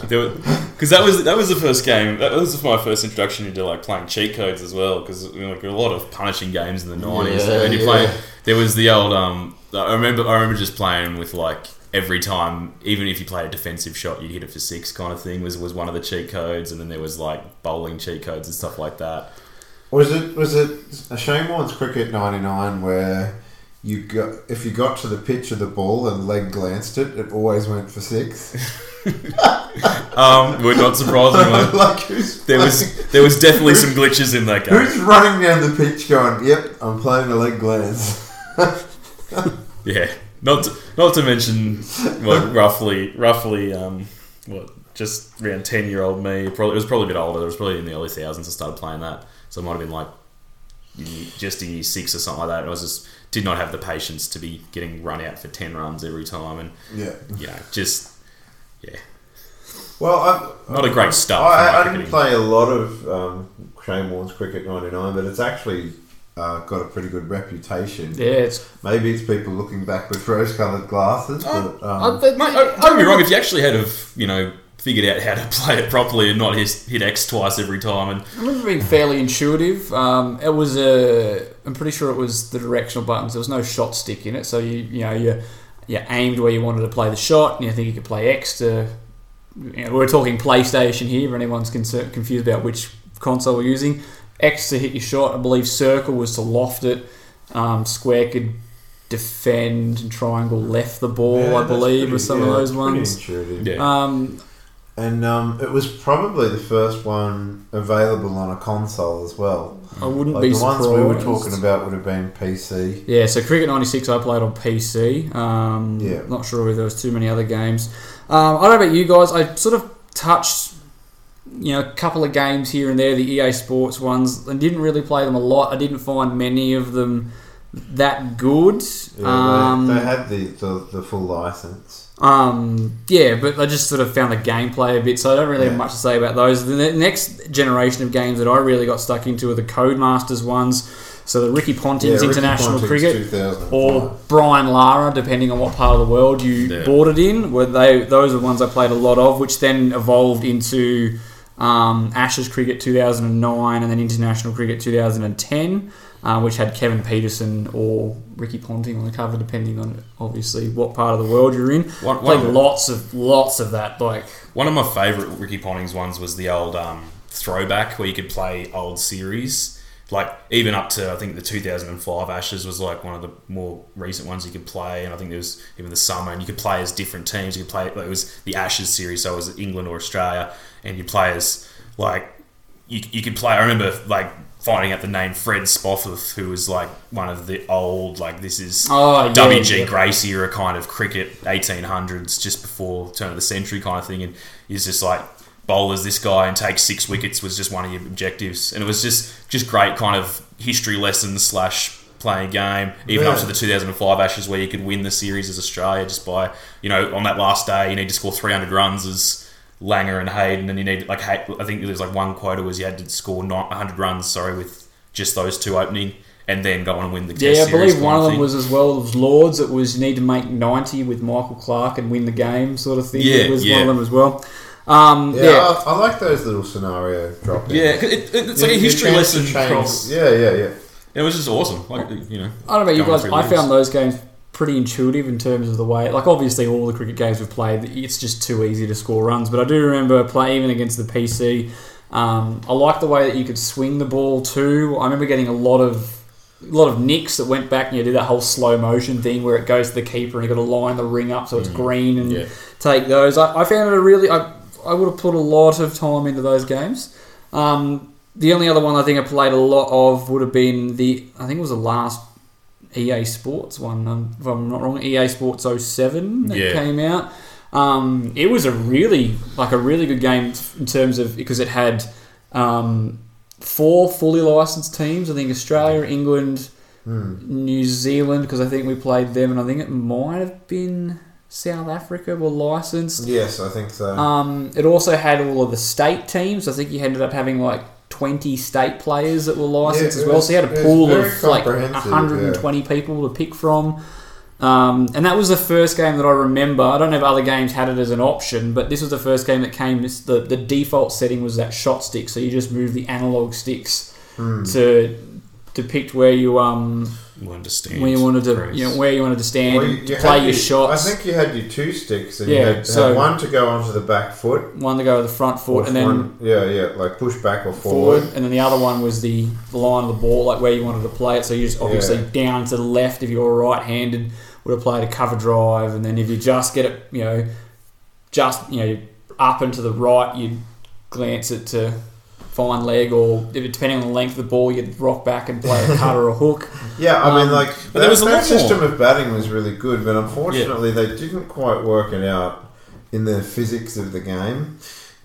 Because that was that was the first game. That was my first introduction into like playing cheat codes as well. Because you know, like a lot of punishing games in the nineties. Yeah, and you yeah. play, there was the old. Um, I remember. I remember just playing with like every time, even if you played a defensive shot, you'd hit it for six kind of thing. Was was one of the cheat codes, and then there was like bowling cheat codes and stuff like that. Was it was it a Shane Warne's cricket '99 where you got if you got to the pitch of the ball and leg glanced it, it always went for six. Um, we're not surprisingly. like There was there was definitely some glitches in that game. Who's running down the pitch going? Yep, I'm playing a leg glance. Yeah, not to, not to mention what roughly roughly um what just around ten year old me. Probably it was probably a bit older. It was probably in the early thousands. I started playing that, so it might have been like just in year six or something like that. And I was just did not have the patience to be getting run out for ten runs every time, and Yeah. you know just yeah. Well, I, Not a great start I, for my I didn't cricketing. play a lot of um, Shane Warne's cricket '99, but it's actually uh, got a pretty good reputation. Yeah, it's Maybe it's people looking back with rose-coloured glasses, Oh, but um, Mate, uh, don't be wrong. If you actually had have you know figured out how to play it properly and not hit, hit X twice every time, and I remember being fairly intuitive. Um, it was a. I'm pretty sure it was the directional buttons. There was no shot stick in it, so you you know you you aimed where you wanted to play the shot, and you think you could play X to. You know, we're talking PlayStation here. If anyone's concerned, confused about which console we're using, X to hit your shot. I believe circle was to loft it. Um, square could defend, and triangle left the ball. yeah, I believe pretty- were some yeah, of those ones. yeah. Um, And um, it was probably the first one available on a console as well. I wouldn't Like be the surprised. ones we were talking about would have been PC. Yeah, so Cricket 96 I played on PC. Um, Yeah. Not sure if there was too many other games. Um, I don't know about you guys. I sort of touched, you know, a couple of games here and there, the EA Sports ones, and didn't really play them a lot. I didn't find many of them that good. Yeah, um, they, they had the, the, the full license. Um, yeah, but I just sort of found the gameplay a bit, so I don't really have much to say about those. The next generation of games that I really got stuck into are the Codemasters ones. So the Ricky Ponting's Yeah, Ricky International Ponting's Cricket or Brian Lara, depending on what part of the world you Yeah. bought it in. Were they those are the ones I played a lot of, which then evolved into um, Ashes Cricket 2009, and then International Cricket 2010, uh, which had Kevin Pietersen or Ricky Ponting on the cover, depending on obviously what part of the world you're in. One- Played lots of lots of that. Like One of my favourite Ricky Ponting's ones was the old um, throwback where you could play old series. Like even up to I think the 2005 Ashes was like one of the more recent ones you could play, and I think there was even the summer, and you could play as different teams. You could play like, it was the Ashes series, so it was England or Australia, and you play as like you, you could play. I remember like finding out the name Fred Spofforth, who was like one of the old like this is Oh, yeah, WG yeah. Gracie era kind of cricket, 1800s, just before turn of the century kind of thing, and he's just like bowlers this guy and take six wickets was just one of your objectives, and it was just just great kind of history lessons slash playing a game, even up to the 2005 Ashes where you could win the series as Australia just by you know on that last day you need to score 300 runs as Langer and Hayden, and you need like Hay- I think there's like one quota was you had to score not 100 runs, sorry, with just those two opening, and then go on and win the yeah, Test I believe one of them thing. was as well as Lords. It was you need to make 90 with Michael Clarke and win the game, sort of thing. Yeah, it was one of them as well. Um, Yeah, yeah, I, I like those little scenario drop Yeah, it, it, it's like a history lesson across. Yeah, yeah, yeah. It was just awesome. Like you know, I don't know about you guys. I leagues. found those games pretty intuitive in terms of the way. Like obviously, all the cricket games we've played, it's just too easy to score runs. But I do remember playing even against the PC. Um, I like the way that you could swing the ball too. I remember getting a lot of a lot of nicks that went back and you do that whole slow motion thing where it goes to the keeper and you got to line the ring up so it's green and Yeah. take those. I, I found it a really. I, I would have put a lot of time into those games. Um, the only other one I think I played a lot of would have been the. I think it was the last EA Sports one, um, if I'm not wrong. EA Sports 07 that Yeah. came out. Um, it was a really like a really good game in terms of because it had um, four fully licensed teams. I think Australia, England, New Zealand because I think we played them, and I think it might have been South Africa were licensed. Yes, I think so. Um, it also had all of the state teams. I think you ended up having like 20 state players that were licensed Yeah, as well. was- So you had a pool of like comprehensive, 120 people to pick from. Um, and that was the first game that I remember. I don't know if other games had it as an option, but this was the first game that came. The, the default setting was that shot stick, so you just move the analog sticks Hmm. to depict where you um You understand. where you wanted to Chris. you know where you wanted to stand Well, you- to play had your shots. I think you had your two sticks, and you Yeah, had, had so- one to go onto the back foot, one to go to the front foot, or and then yeah, yeah, like push back or forward, forward. and then the other one was the, the line of the ball, like where you wanted to play it. So you just obviously Yeah. down to the left if you were right-handed would have played a cover drive, and then if you just get it, you know, just you know up and to the right, you'd glance it to fine leg, or depending on the length of the ball, you'd rock back and play a cut or a hook. Yeah, I mean, Um, like but that, there was that system more. of batting was really good, but unfortunately, they didn't quite work it out in the physics of the game.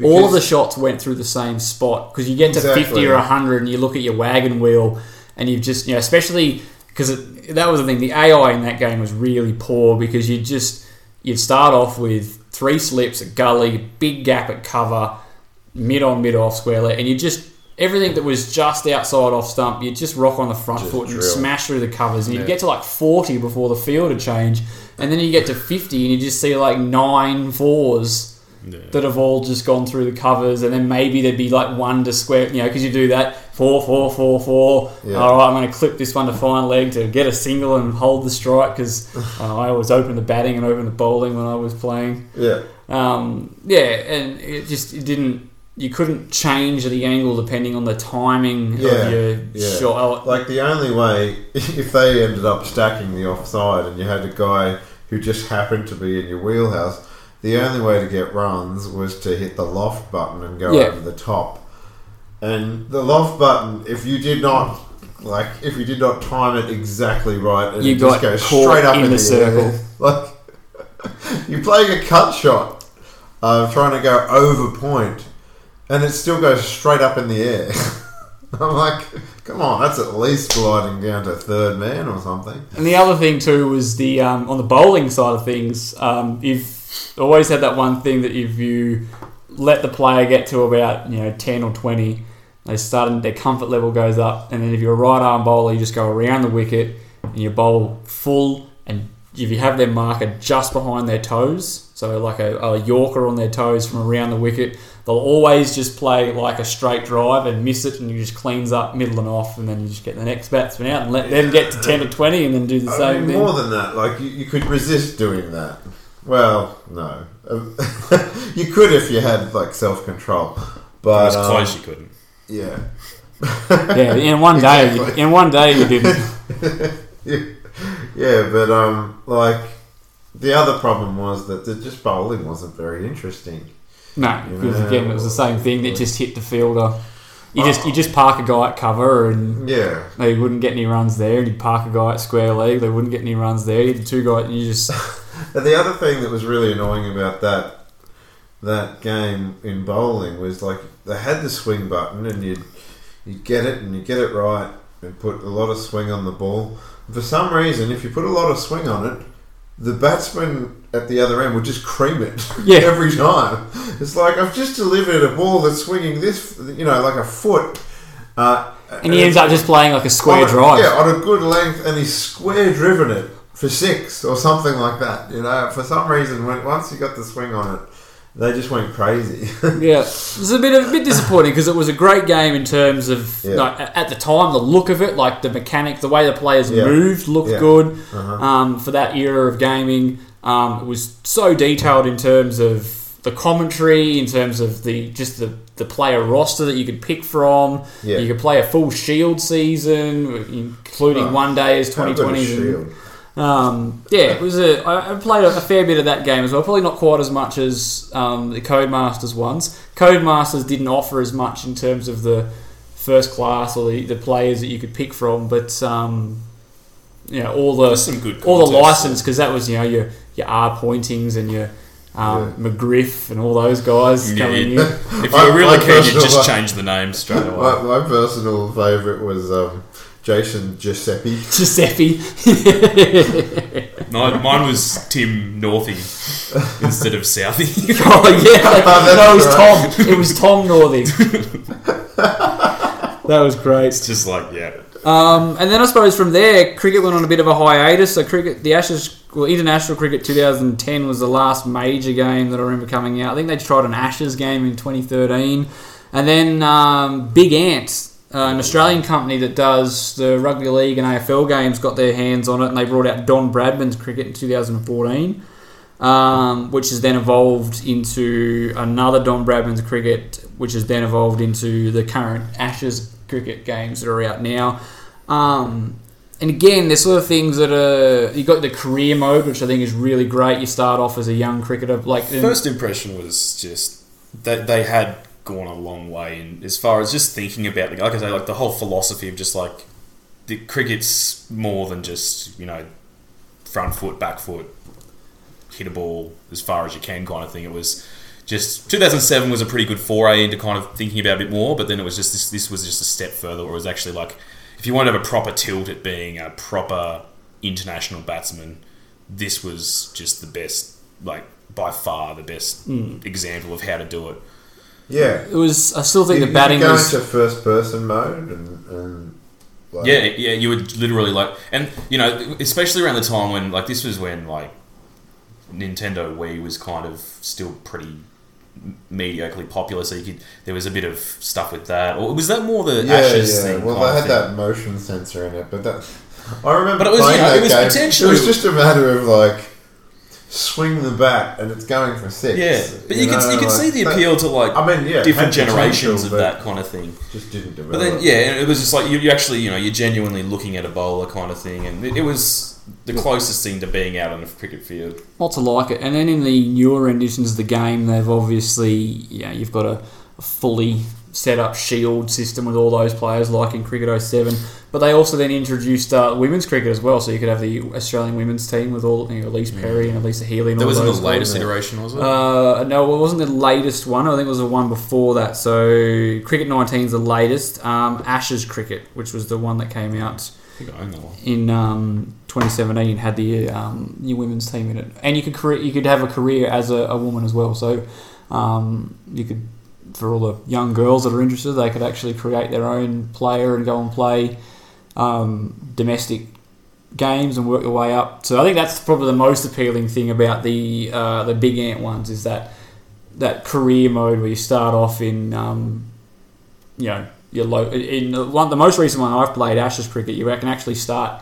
All of the shots went through the same spot because you get to Exactly. 50 or 100 and you look at your wagon wheel and you've just, you know, especially because that was the thing, the AI in that game was really poor because you just, you'd start off with three slips at gully, big gap at cover, mid on, mid off, square leg, and you just, everything that was just outside off stump, you'd just rock on the front Just foot and drill. smash through the covers and you'd Yeah. get to like 40 before the field had changed and then you get to 50 and you just see like nine fours that have all just gone through the covers, and then maybe there'd be like one to square, you know, because you do that four, four, four, four. Yeah. All right, I'm going to clip this one to fine leg to get a single and hold the strike because uh, I always open the batting and open the bowling when I was playing. yeah, Um, yeah, and it just it didn't. You couldn't change the angle depending on the timing Yeah, of your yeah. shot. Oh, like the only way if they ended up stacking the offside and you had a guy who just happened to be in your wheelhouse, the only way to get runs was to hit the loft button and go Yeah. over the top. And the loft button, if you did not like, if you did not time it exactly right, and You it just goes straight up in in, the the, circle. air. Like you're playing a cut shot, uh, trying to go over point, and it still goes straight up in the air. I'm like, come on, that's at least gliding down to third man or something. And the other thing too was the um, on the bowling side of things. Um, you've always had that one thing that if you let the player get to about you know ten or twenty, they start their comfort level goes up, and then if you're a right arm bowler, you just go around the wicket and you bowl full, and if you have their marker just behind their toes, so like a, a Yorker on their toes from around the wicket, they'll always just play like a straight drive and miss it, and you just cleans up middle and off, and then you just get the next batsman out and let them get to ten or twenty, and then do the I same mean, thing. more than that, like you, you could resist doing that. Well, no, Um, you could if you had like self control, but As um, close you couldn't. yeah, yeah, in one day, Exactly. in one day you didn't. yeah, but um, like the other problem was that the just bowling wasn't very interesting. No, because Yeah. again, it was the same thing that just hit the fielder. You just you oh. just park a guy at cover and Yeah, they wouldn't get any runs there. And you'd park a guy at square leg, they wouldn't get any runs there. You had two guys, and you just and the other thing that was really annoying about that that game in bowling was like they had the swing button and you'd you get it and you get it right and put a lot of swing on the ball. For some reason, if you put a lot of swing on it, the batsman at the other end would just cream it Yeah. every time. It's like I've just delivered a ball that's swinging this, you know, like a foot. Uh, and he ends up just playing like a square a- drive. Yeah, on a good length, and he's square driven it for six or something like that. You know, for some reason, when once you got the swing on it, they just went crazy. Yeah, it was a bit a bit disappointing because it was a great game in terms of Yeah. like, at the time the look of it, like the mechanic, the way the players Yeah. moved looked Yeah. good Uh-huh. um, for that era of gaming. Um, it was so detailed in terms of the commentary, in terms of the just the, the player roster that you could pick from. Yeah. You could play a full Shield season, including Oh, one day as How twenty good a twenty. shield. Um, yeah, it was a. I I played a, a fair bit of that game as well. Probably not quite as much as um, the Codemasters ones. Codemasters didn't offer as much in terms of the first class or the, the players that you could pick from, but um, you know all the some good all the license because that was you know your your R pointings and your um, McGriff and all those guys Yeah, coming in. if you I- were really I keen, you'd just change the name straight away. My, my personal favourite was um, Jason Giuseppe. Giuseppe. Mine, mine was Tim Northy instead of Southey. Oh yeah, that's no, it was. Tom. It was Tom Northey. that was great. it's just like, yeah. Um, and then I suppose from there, cricket went on a bit of a hiatus. So cricket, the Ashes, well, international cricket 2010 was the last major game that I remember coming out. I think they tried an Ashes game in 2013, and then um, Big Ant, uh, an Australian company that does the rugby league and AFL games, got their hands on it, and they brought out Don Bradman's cricket in 2014. Um, which has then evolved into another Don Bradman's cricket, which has then evolved into the current Ashes cricket games that are out now. Um, and again, there's sort of things that are you got the career mode, which I think is really great. You start off as a young cricketer, like First impression was just that they had gone a long way in as far as just thinking about, like I say, like the whole philosophy of just like the cricket's more than just you know front foot, back foot, hit a ball as far as you can kind of thing. It was just 2007 was a pretty good foray into kind of thinking about a bit more, but then it was just this. This was just a step further, where it was actually like if you want to have a proper tilt at being a proper international batsman, this was just the best, like by far the best hmm. example of how to do it. Yeah. it was. I still think You, the you batting could go was. into first person mode and, and like, Yeah, yeah, you would literally like, and you know, especially around the time when like this was when like Nintendo Wii was kind of still pretty mediocrely popular, so you could there was a bit of stuff with that, or was that more the yeah, Ashes yeah. thing? Well, they had thing? that motion sensor in it, but that I remember. But it was, you know, it was potentially- It was just a matter of like swing the bat and it's going for six. Yeah, but you, could know, you could like, see the that- appeal to like I mean, yeah, different generations of that kind of thing. Just didn't develop. But then, yeah, it was just like you, you actually, you know, you're genuinely looking at a bowler kind of thing, and it, it was the closest thing to being out on a cricket field. Lots of like it. And then in the newer editions of the game, they've obviously, yeah, you've got a, a fully set up shield system with all those players, like in Cricket 07. But they also then introduced uh, women's cricket as well, so you could have the Australian women's team with all you know, Ellyse Perry and Alyssa Healy and That all was in those the latest guys. iteration, was it? Uh, no, it wasn't the latest one. I think it was the one before that. So Cricket 19 is the latest. Um, Ashes Cricket, which was the one that came out I think I that one. in um, 2017 had the um, new women's team in it, and you could career, you could have a career as a, a woman as well. So um, you could, for all the young girls that are interested, they could actually create their own player and go and play um, domestic games and work their way up. So I think that's probably the most appealing thing about the uh, the big ant ones is that that career mode where you start off in um, you know your low in the one the most recent one I've played Ashes cricket. You can actually start.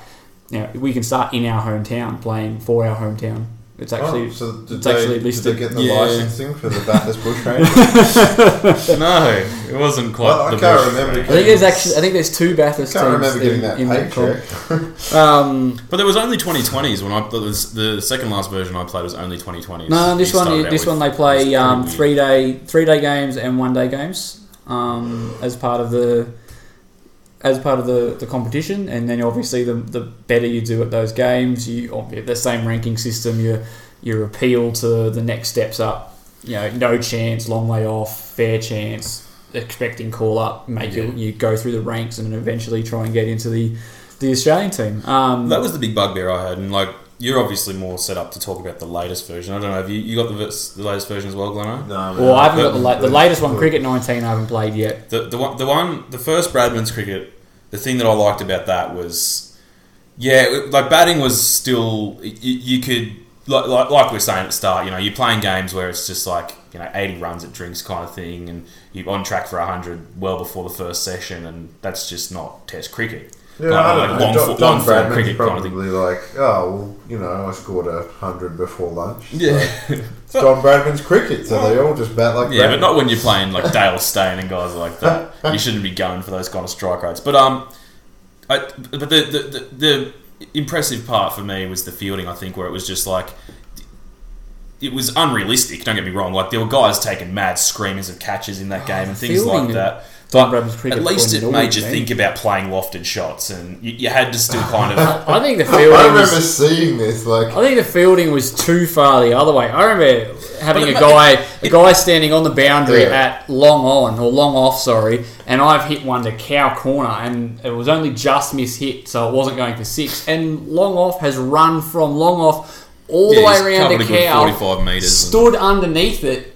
You know, we can start in our hometown playing for our hometown. It's actually oh, so did it's they, actually did listed. they get the Yeah. licensing for the Bathurst Bush Rangers? no, it wasn't quite. Well, I the can't bush remember rate. I think there's actually I think there's two Bathurst can't teams remember in, getting that in that paycheck. Um, But there was only 2020s when I the, the second last version I played was only 2020s. No, this one, this one they play um, three day, three day games and one day games um, as part of the as part of the, the competition, and then obviously the, the better you do at those games, you the same ranking system, your your appeal to the next steps up. You know, no chance, long way off, fair chance, expecting call up, make you you go through the ranks and then eventually try and get into the the Australian team. Um, That was the big bugbear I had, and like you're obviously more set up to talk about the latest version. I don't know. Have you, you got the, the latest version as well, Gleno? no, well, I haven't got the, la- the latest one, Cricket 19, I haven't played yet. The the one the one the first Bradman's cricket. The thing that I liked about that was, yeah, it- like batting was still you, you could like, like like we were saying at the start. You know, you're playing games where it's just like you know 80 runs at drinks kind of thing, and you're on track for 100 well before the first session, and that's just not Test cricket. Yeah, Kind I don't like know. long, Don, fo- Don long form Bradman's cricket kind of probably like, oh, well, you know, I scored a hundred before lunch. Yeah. It's Don Bradman's cricket, so they all just bat like that. Yeah, but not when you're playing like Dale Steyn and guys like that. You shouldn't be going for those kind of strike rates. But um, I, but the, the the the impressive part for me was the fielding. I think where it was just like it was unrealistic. Don't get me wrong. Like there were guys taking mad screamers of catches in that game and things fielding like that. Don But Bradman's cricket at least it made you man. think about playing lofted shots, and you, you had to still kind of. I think the fielding. I remember was, seeing this, like, I think the fielding was too far the other way. I remember having But a guy, it- a guy standing on the boundary Yeah. at long on or long off, sorry, and I've hit one to cow corner, and it was only just miss hit, so it wasn't going for six. And long off has run from long off all the way around covered the cow, 45 metres and- stood underneath it,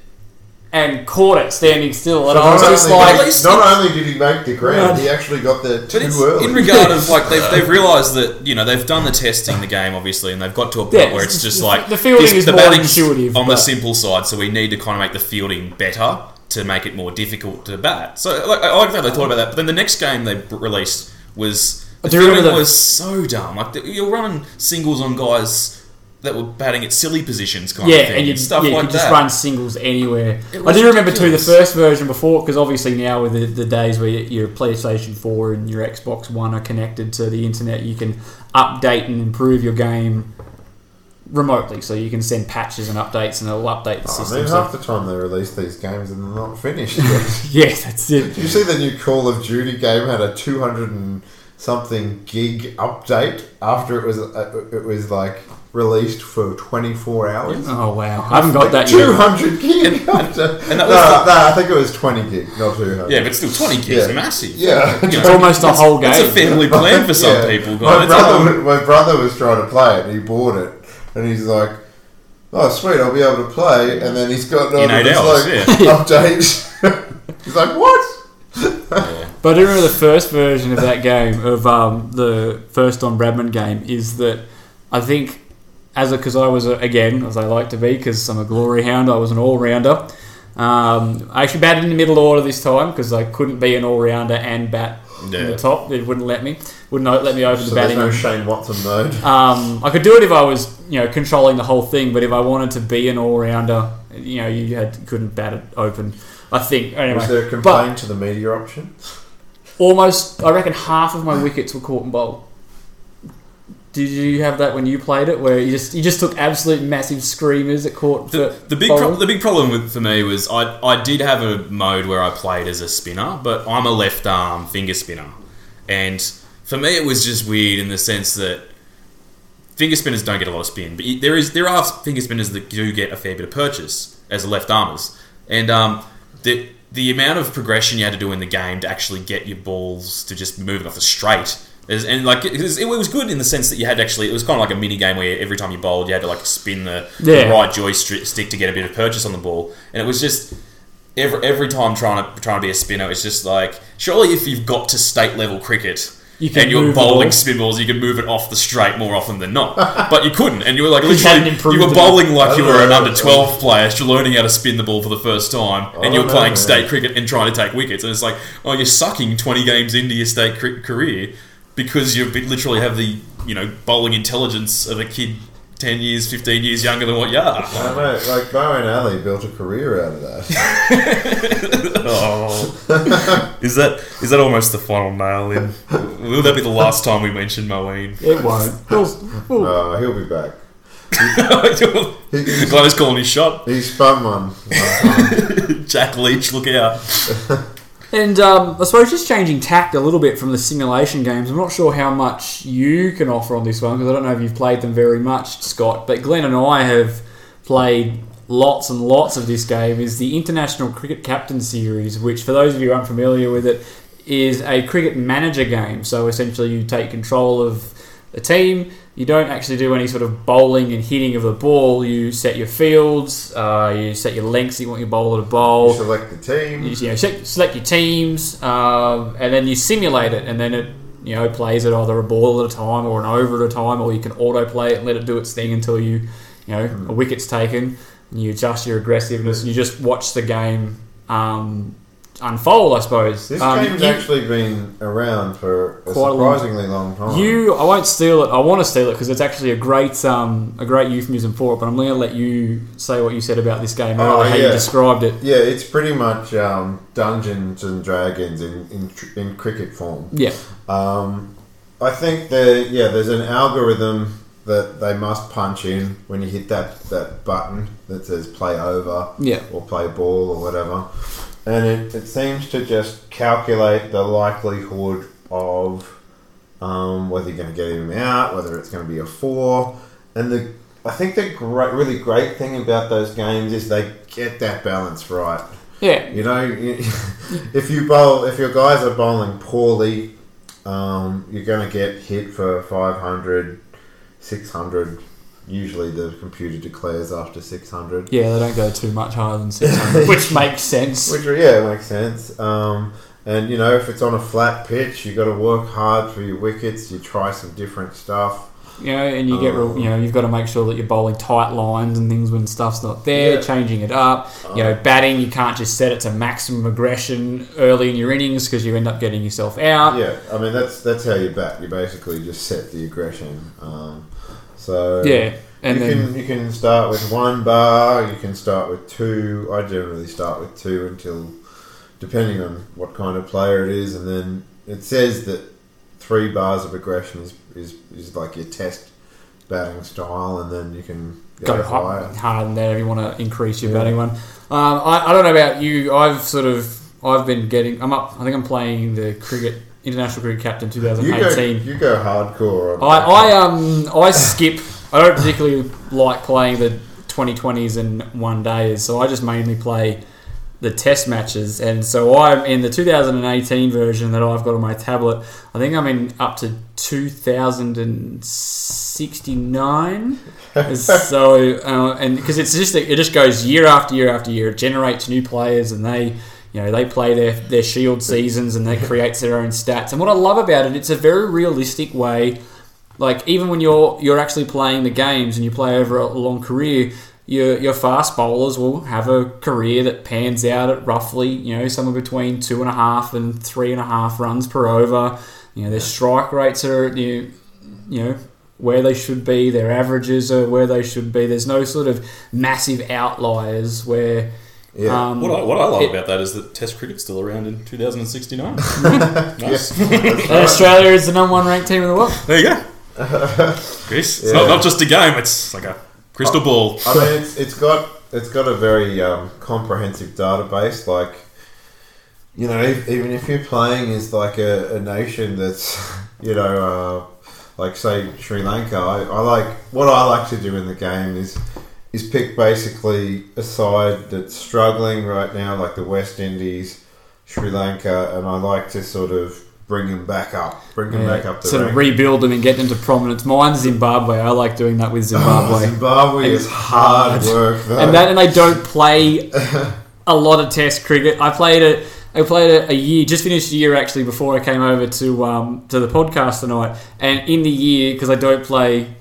and caught it standing still. And so I was not, just only, like, At least- not only did he make the ground, Yeah. he actually got there too early. in regard of like they've, they've realised that you know they've done the testing the game obviously and they've got to a point Yeah, where it's it's- just like the fielding is the more intuitive, on the simple side so we need to kind of make the fielding better to make it more difficult to bat so like, I like that they thought about that but then the next game they released was the I do remember fielding was so dumb like you're running singles on guys that were batting at silly positions kind yeah, of thing and you, stuff yeah, you like that just run singles anywhere. I do remember too the first version before, because obviously now with the, the days where your PlayStation 4 and your Xbox One are connected to the internet, you can update and improve your game remotely. So you can send patches and updates, and it'll update the I system. mean, so- half the time they release these games and they're not finished yet. yeah, that's it. Did you see the new Call of Duty game had a 200 and something gig update after it was uh, it was like released for 24 hours? Oh wow, I haven't got that yet. 200 gig update. and that no, was the- no, I think it was 20 gig, not 200. yeah but still 20 gigs Yeah. is massive Yeah. You It's know, almost a whole game. it's a family plan for some Yeah. people My guys That's brother, my brother was trying to play it. and He bought it, and he's like, "Oh, sweet, I'll be able to play." And then he's got In all eight this hours, like yeah. update. he's like, "What?" But I remember the first version of that game, of um, the first Don Bradman game, is that I think, as because I was, a, again, as I like to be, because I'm a glory hound, I was an all rounder. Um, I actually batted in the middle order this time because I couldn't be an all rounder and bat in the top. It wouldn't let me. Wouldn't let me open So the there's batting. no Shane Watson mode. Um, I could do it if I was, you know, controlling the whole thing. But if I wanted to be an all rounder, you know, you had couldn't bat it open. I think anyway. Was there a But- complaint to the media option? almost I reckon half of my wickets were caught and bowled. Did you have that when you played it, where you just you just took absolute massive screamers at caught The, the big pro- the big problem with for me was I I did have a mode where I played as a spinner, but I'm a left arm finger spinner, and for me it was just weird in the sense that finger spinners don't get a lot of spin, but there is there are finger spinners that do get a fair bit of purchase as left armers, and um, the the amount of progression you had to do in the game to actually get your balls to just move it off the straight. And like it was, it was good in the sense that you had actually it was kind of like a mini game where every time you bowled you had to like spin the, Yeah. the right joystick to get a bit of purchase on the ball, and it was just every every time trying to trying to be a spinner, it's just like surely if you've got to state level cricket, You and you're bowling spin balls, you can move it off the straight more often than not. but you couldn't, and you were like literally, you were bowling like you were an under twelve player, you're learning how to spin the ball for the first time, and you're playing state cricket and trying to take wickets. And it's like, oh, you're sucking 20 games into your state cri- career because you literally have the you know bowling intelligence of a kid 10 years, 15 years younger than what you are. I know, like Moeen Ali built a career out of that. Oh. is that is that almost the final nail in? Will that be the last time we mention Moeen? It won't. We'll- we'll- Uh, he'll be back. Glad he's calling his shot. He spun one. Jack Leach, look out. And um, I suppose just changing tact a little bit from the simulation games. I'm not sure how much you can offer on this one because I don't know if you've played them very much, Scott. But Glenn and I have played lots and lots of this game. Is the International Cricket Captain Series, which for those of you unfamiliar with it, is a cricket manager game. So essentially, you take control of the team. You don't actually do any sort of bowling and hitting of the ball. You set your fields. Uh, you set your lengths you want your bowler to bowl You select the team. you, you know, select, your teams, um, and then you simulate it, and then it you know plays it either a ball at a time or an over at a time, or you can autoplay it and let it do its thing until you you know a wicket's taken. And you adjust your aggressiveness, and you just watch the game um, unfold. I suppose This Um, game's you- actually been around for a Quite a long- surprisingly long, time. You, I won't steal it. I want to steal it because it's actually a great, um, a great euphemism for it. But I'm going to let you say what you said about this game Oh, earlier, how you described it. yeah, it's pretty much um, Dungeons and Dragons in, in in cricket form. Yeah, Um, I think that yeah, there's an algorithm that they must punch in when you hit that, that button that says play over Yeah. or play ball or whatever. And it, it seems to just calculate the likelihood of um, whether you're going to get him out, whether it's going to be a four. And the I think the great, really great thing about those games is they get that balance right. yeah, You know, you- if you bowl, if your guys are bowling poorly, um, you're going to get hit for 500, 600. Usually the computer declares after 600. yeah. They don't go too much higher than 600, which makes sense. Which, yeah, makes sense. Um, and, you know, if it's on a flat pitch, you got to work hard for your wickets. You try some different stuff. You know, and you get real, you know you've got to make sure that you're bowling tight lines and things when stuff's not there, Yeah. changing it up. You know, batting you can't just set it to maximum aggression early in your innings because you end up getting yourself out. Yeah, I mean, that's that's how you bat. You basically just set the aggression. Um, so Yeah, and you then can you can start with one bar. You can start with two. I generally start with two until, depending on what kind of player it is, and then it says that three bars of aggression is is, is like your test batting style, and then you can go, go higher. hard, that if you want to increase your batting one. Um, I, I don't know about you. I've sort of I've been getting. I'm up. I think I'm playing the cricket international cricket captain You go 2018. you go hardcore. I, I um I skip. I don't particularly like playing the 2020s and one days, so I just mainly play the test matches. And so I'm in the 2018 version that I've got on my tablet. I think I'm in up to 2069. so uh, and because it's just it just goes year after year after year. It generates new players and they. You know, they play their, their shield seasons and that creates their own stats. And what I love about it, it's a very realistic way like even when you're you're actually playing the games and you play over a long career, your your fast bowlers will have a career that pans out at roughly you know somewhere between two and a half and three and a half runs per over. You know their strike rates are you you know where they should be. Their averages are where they should be. There's no sort of massive outliers where. Yeah. Um, What I, what I love it- about that is that Test cricket's still around in 2069. nice. Australia is the number one ranked team in the world. There you go. Chris, it's Yeah. not, not just a game; it's like a crystal ball. I mean, it's, it's got it's got a very um, comprehensive database. Like, you know, if, even if you're playing as like a, a nation that's, you know, uh, like say Sri Lanka, I, I like what I like to do in the game is is pick basically a side that's struggling right now, like the West Indies, Sri Lanka, and I like to sort of bring them back up, bring them back up the sort of rebuild them and get them to prominence. Mine's Zimbabwe. I like doing that with Zimbabwe. Zimbabwe And is hard hard. work, though. and that and they don't play a lot of Test cricket. I played it I played it a year, just finished a year actually before I came over to um, to the podcast tonight. And in the year, because I don't play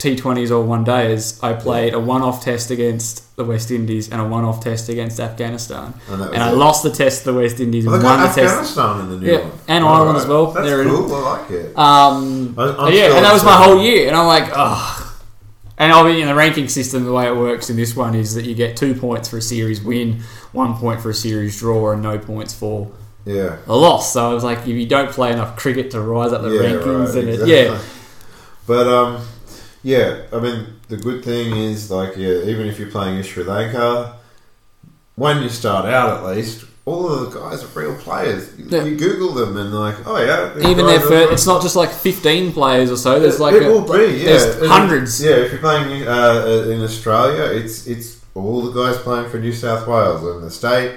T20s or one days, I played a one off test against the West Indies and a one off test against Afghanistan. And And I lost the test to the West Indies and Well, won the got test. Afghanistan in the new Yeah, one. and All Ireland as well. That's They're in- cool. I like it. Um, I- yeah, and that was my whole year, and I'm like, oh. And obviously, in the ranking system, the way it works in this one is that you get two points for a series win, one point for a series draw, and no points for yeah. a loss. So I was like, if you don't play enough cricket to rise up the Yeah, rankings, right, then it, yeah, But um, yeah. I mean, the good thing is like yeah, even if you're playing in Sri Lanka, when you start out at least, all of the guys are real players. You, Yeah. you Google them and like, oh yeah, even are first, from- it's not just like 15 players or so. There's like it a- will be, yeah. there's hundreds. Yeah, if you're playing uh, in Australia, it's it's all the guys playing for New South Wales and the state,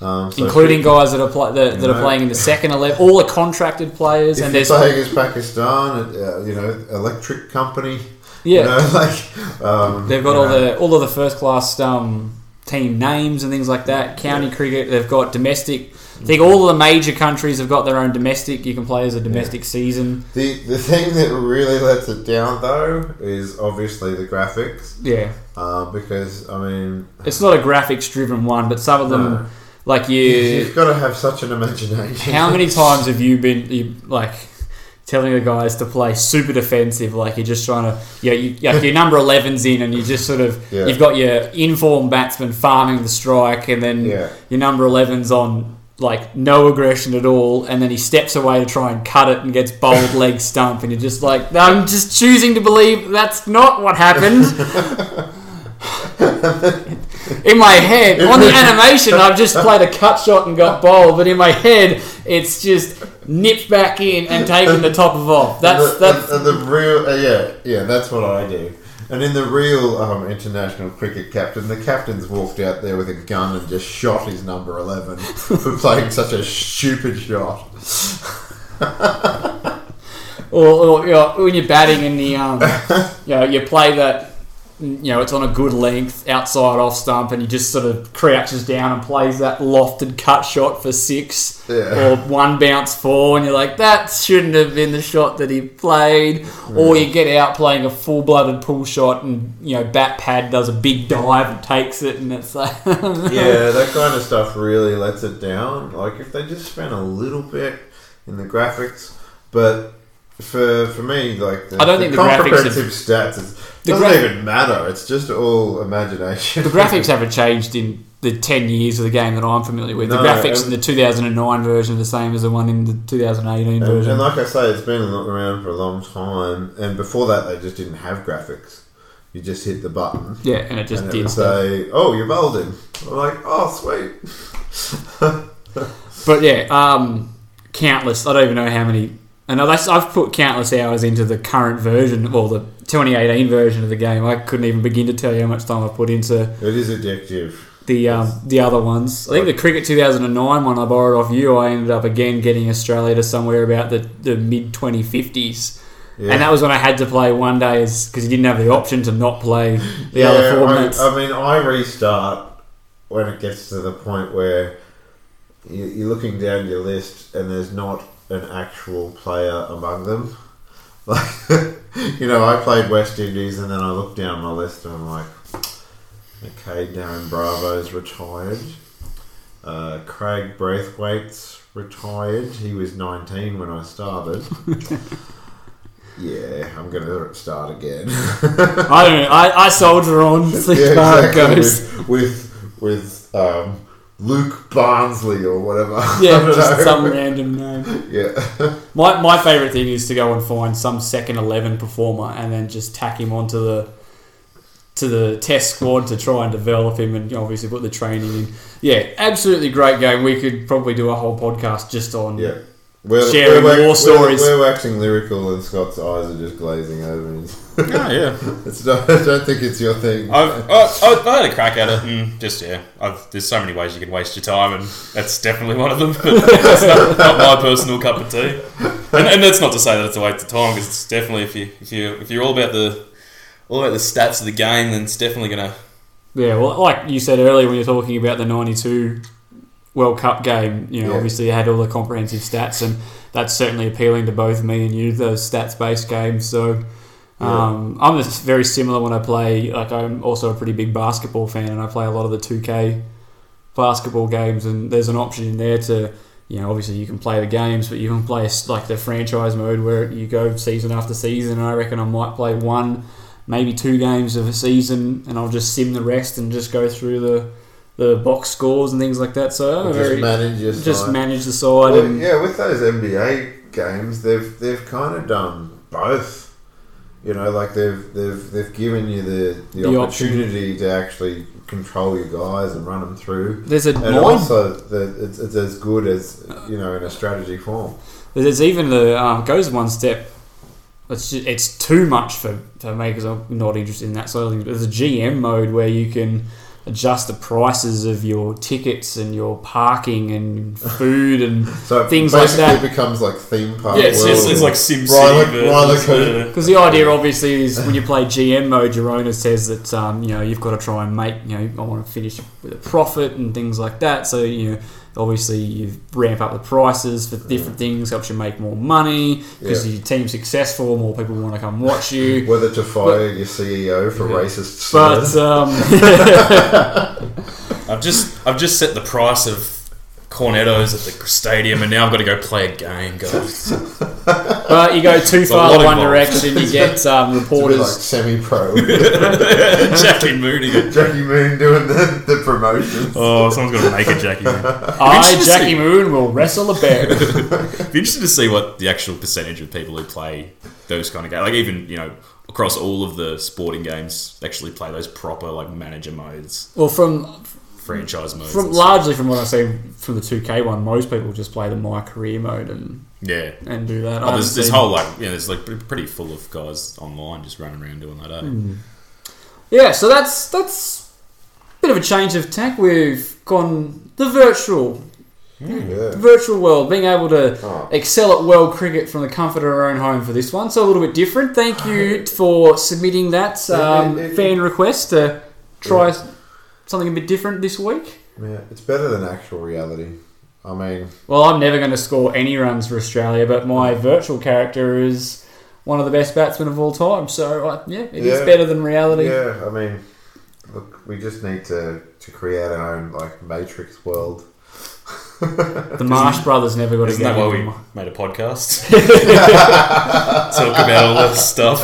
um, so Including guys that are play, that, that are playing in the second eleven, all the contracted players, If and there's playing as Pakistan, uh, you know, electric company. yeah, You know, like um, They've got all know, the all of the first class um, team names and things like that. County cricket. They've got domestic. I think all of the major countries have got their own domestic. You can play as a domestic season. The the thing that really lets it down though is obviously the graphics, Yeah, uh, because I mean, it's not a graphics driven one, but some of them, No. Like you. you've got to have such an imagination. How many times have you been you, like telling the guys to play super defensive? Like you're just trying to, yeah, you, like your number 11's in, and you just sort of Yeah. you've got your informed batsman farming the strike, and then Yeah. your number 11's on like no aggression at all, and then he steps away to try and cut it and gets bowled leg stump, and you're just like, I'm just choosing to believe that's not what happened. in my head, on the animation, I've just played a cut shot and got bowled, but in my head, it's just nipped back in and taken the top of off. That's and the, that's and the real, uh, yeah, yeah, that's what I do. And in the real um, international cricket captain, the captain's walked out there with a gun and just shot his number eleven for playing such a stupid shot. or, or you know, when you're batting in the um, you know, you play that. You know, it's on a good length outside off stump, and he just sort of crouches down and plays that lofted cut shot for six, Yeah. or one bounce four, and you're like, that shouldn't have been the shot that he played. Or you get out playing a full blooded pull shot, and you know, bat pad does a big dive and takes it, and it's like, yeah, that kind of stuff really lets it down. Like if they just spent a little bit in the graphics, but for for me, like the, I don't think the graphics comprehensive stats is, The doesn't even matter. It's just all imagination. The graphics haven't changed in the 10 years of the game that I'm familiar with. the graphics in the 2009 version are the same as the one in the 2018 And, version. and like I say, it's been around for a long time. And before that, they just didn't have graphics. You just hit the button. yeah, and it just and did say, "Oh, you're balding." I'm like, "Oh, sweet." But yeah, um, countless. I don't even know how many. And I've I've put countless hours into the current version, or the 2018 version of the game. I couldn't even begin to tell you how much time I've put into It is addictive. the um, the other ones. I think the Cricket 2009 one I borrowed off you. I ended up again getting Australia to somewhere about the, the mid 2050s. Yeah. And that was when I had to play one day because you didn't have the option to not play the other I, formats. I mean, I restart when it gets to the point where you're looking down your list and there's not an actual player among them. Like, you know, I played West Indies and then I look down my list and I'm like, okay, Darren Bravo's retired. Uh, Kraigg Brathwaite's retired. He was 19 when I started. yeah, I'm going to start again. I don't know. I, I soldier on. See Yeah, how it exactly. goes. With with, with um, Luke Barnsley or whatever. Yeah, just some random name. Yeah, My, my favourite thing is to go and find some second eleven performer and then just tack him onto the to the test squad to try and develop him and obviously put the training in. Yeah, absolutely great game. We could probably do a whole podcast just on yeah. We're, Sharing we're, war we're, stories. We're, waxing lyrical, and Scott's eyes are just glazing over. Oh, yeah. it's not, I don't think it's your thing. I've, I, I had a crack at it, and just yeah, I've, there's so many ways you can waste your time, and that's definitely one of them. But it's not, not my personal cup of tea, and, and that's not to say that it's a waste of time because it's definitely if you if you if you're all about the all about the stats of the game, then it's definitely gonna. Yeah, well, like you said earlier when you're talking about the 92 World Cup game, you know, Yeah. obviously had all the comprehensive stats, and that's certainly appealing to both me and you, those stats based games. So. Um, I'm just very similar when I play. Like I'm also a pretty big basketball fan, and I play a lot of the 2K basketball games. And there's an option in there to, you know, obviously you can play the games, but you can play like the franchise mode where you go season after season. And I reckon I might play one, maybe two games of a season, and I'll just sim the rest and just go through the the box scores and things like that. So I'm Just very manage your just side. manage the side Well, and yeah, with those NBA games, they've they've kind of done both. You know, like they've they've they've given you the the, The option. opportunity to actually control your guys and run them through. There's a and mind- also the, it's, it's as good as you know in a strategy form. There's even the um, goes one step. It's just, it's too much for, for me because I'm not interested in that sort of thing. But there's a GM mode where you can adjust the prices of your tickets and your parking and food and So things like that. it becomes like theme park. Yeah, it's, it's, world. it's like SimCity. Roller- roller versus, coaster. uh, Because the idea, obviously, is when you play GM mode, your owner says that um, you know you've got to try and make you know I want to finish with a profit and things like that. So you know, obviously you ramp up the prices for different things, helps you make more money because Yeah. your team's successful, more people want to come watch you. whether to fire your CEO for racist But um, I've just I've just set the price of cornettos at the stadium, and now I've got to go play a game, guys. but you go too far in one involved. direction, you get um, it's a bit like reporters. semi-pro. Jackie Mooney. Jackie Moon doing the, the promotions. Oh, someone's got to make a Jackie Moon. I, Jackie see- Moon, will wrestle a bear. Be interested to see what the actual percentage of people who play those kind of games, like even you know across all of the sporting games, actually play those proper like manager modes, well, from franchise modes. from largely from what I've seen from the 2K one, most people just play the My Career mode and yeah. and do that. Oh, there's this seen- whole like yeah, there's like pretty- pretty full of guys online just running around doing that. Eh? yeah. So that's that's a bit of a change of tack. We've gone the virtual Yeah. virtual world, being able to Oh. excel at world cricket from the comfort of our own home for this one. So a little bit different. Thank you for submitting that um, Yeah, it- it- fan request to try something a bit different this week. Yeah, it's better than actual reality. I mean, Well, I'm never going to score any runs for Australia, but my virtual character is one of the best batsmen of all time. So uh, yeah, it is Yeah. better than reality. yeah, I mean, look, we just need to, to create our own like Matrix world. The Marsh Brothers never got a Isn't game. that why we made a podcast? Talk about all this stuff.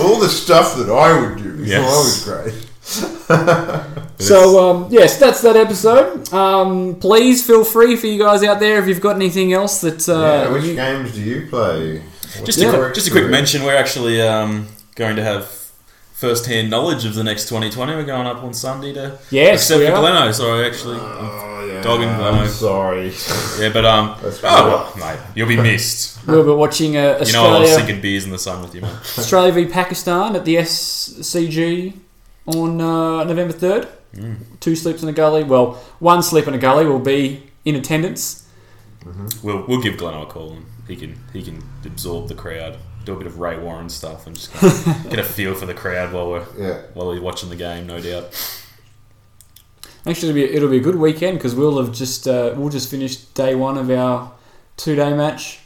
All the stuff that I would do before Yes. I was great. So um, yes, that's that episode. Um, please feel free for you guys out there if you've got anything else that uh, yeah, which you- games do you play? What's Just, your a, just a quick mention. We're actually um, going to have first-hand knowledge of the next 2020. We're going up on Sunday to Yes, except for are. Gleno. So actually, Oh, yeah. Dog and I'm Gleno. sorry. yeah, but um, That's oh well, mate, you'll be missed. we'll be watching uh, You know, I was Australia, sinking beers in the sun with you, man. Australia v Pakistan at the SCG on uh, November third. Mm. Two sleeps in a gully. Well, one sleep in a gully will be in attendance. We'll we'll give Glenn a call and he can he can absorb the crowd, do a bit of Ray Warren stuff, and just kind of get a feel for the crowd while we're Yeah. while we're watching the game, no doubt. Actually, it'll be, it'll be a good weekend because we'll have just uh, we'll just finished day one of our two day match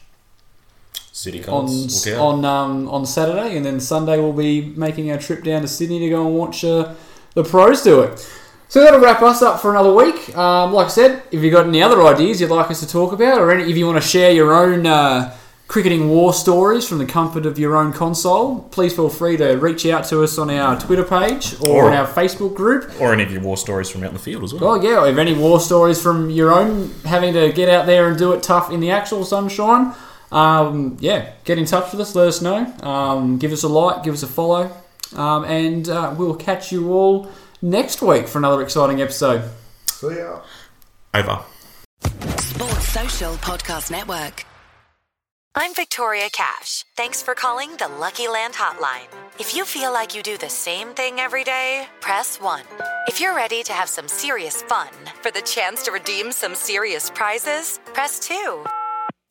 City on look out. on um, on Saturday, and then Sunday we'll be making our trip down to Sydney to go and watch uh, the pros do it. So that'll wrap us up for another week. Um, like I said, if you've got any other ideas you'd like us to talk about, or any, if you want to share your own uh, cricketing war stories from the comfort of your own console, please feel free to reach out to us on our Twitter page or, Or- on our Facebook group. or any of your war stories from out in the field as well. Well, yeah, if any war stories from your own having to get out there and do it tough in the actual sunshine, um, yeah, get in touch with us, let us know. Um, give us a like, give us a follow, um, and uh, we'll catch you all next week for another exciting episode. See ya. Over. Sports Social Podcast Network. I'm Victoria Cash. Thanks for calling the Lucky Land Hotline. If you feel like you do the same thing every day, press 1. If you're ready to have some serious fun for the chance to redeem some serious prizes, press 2.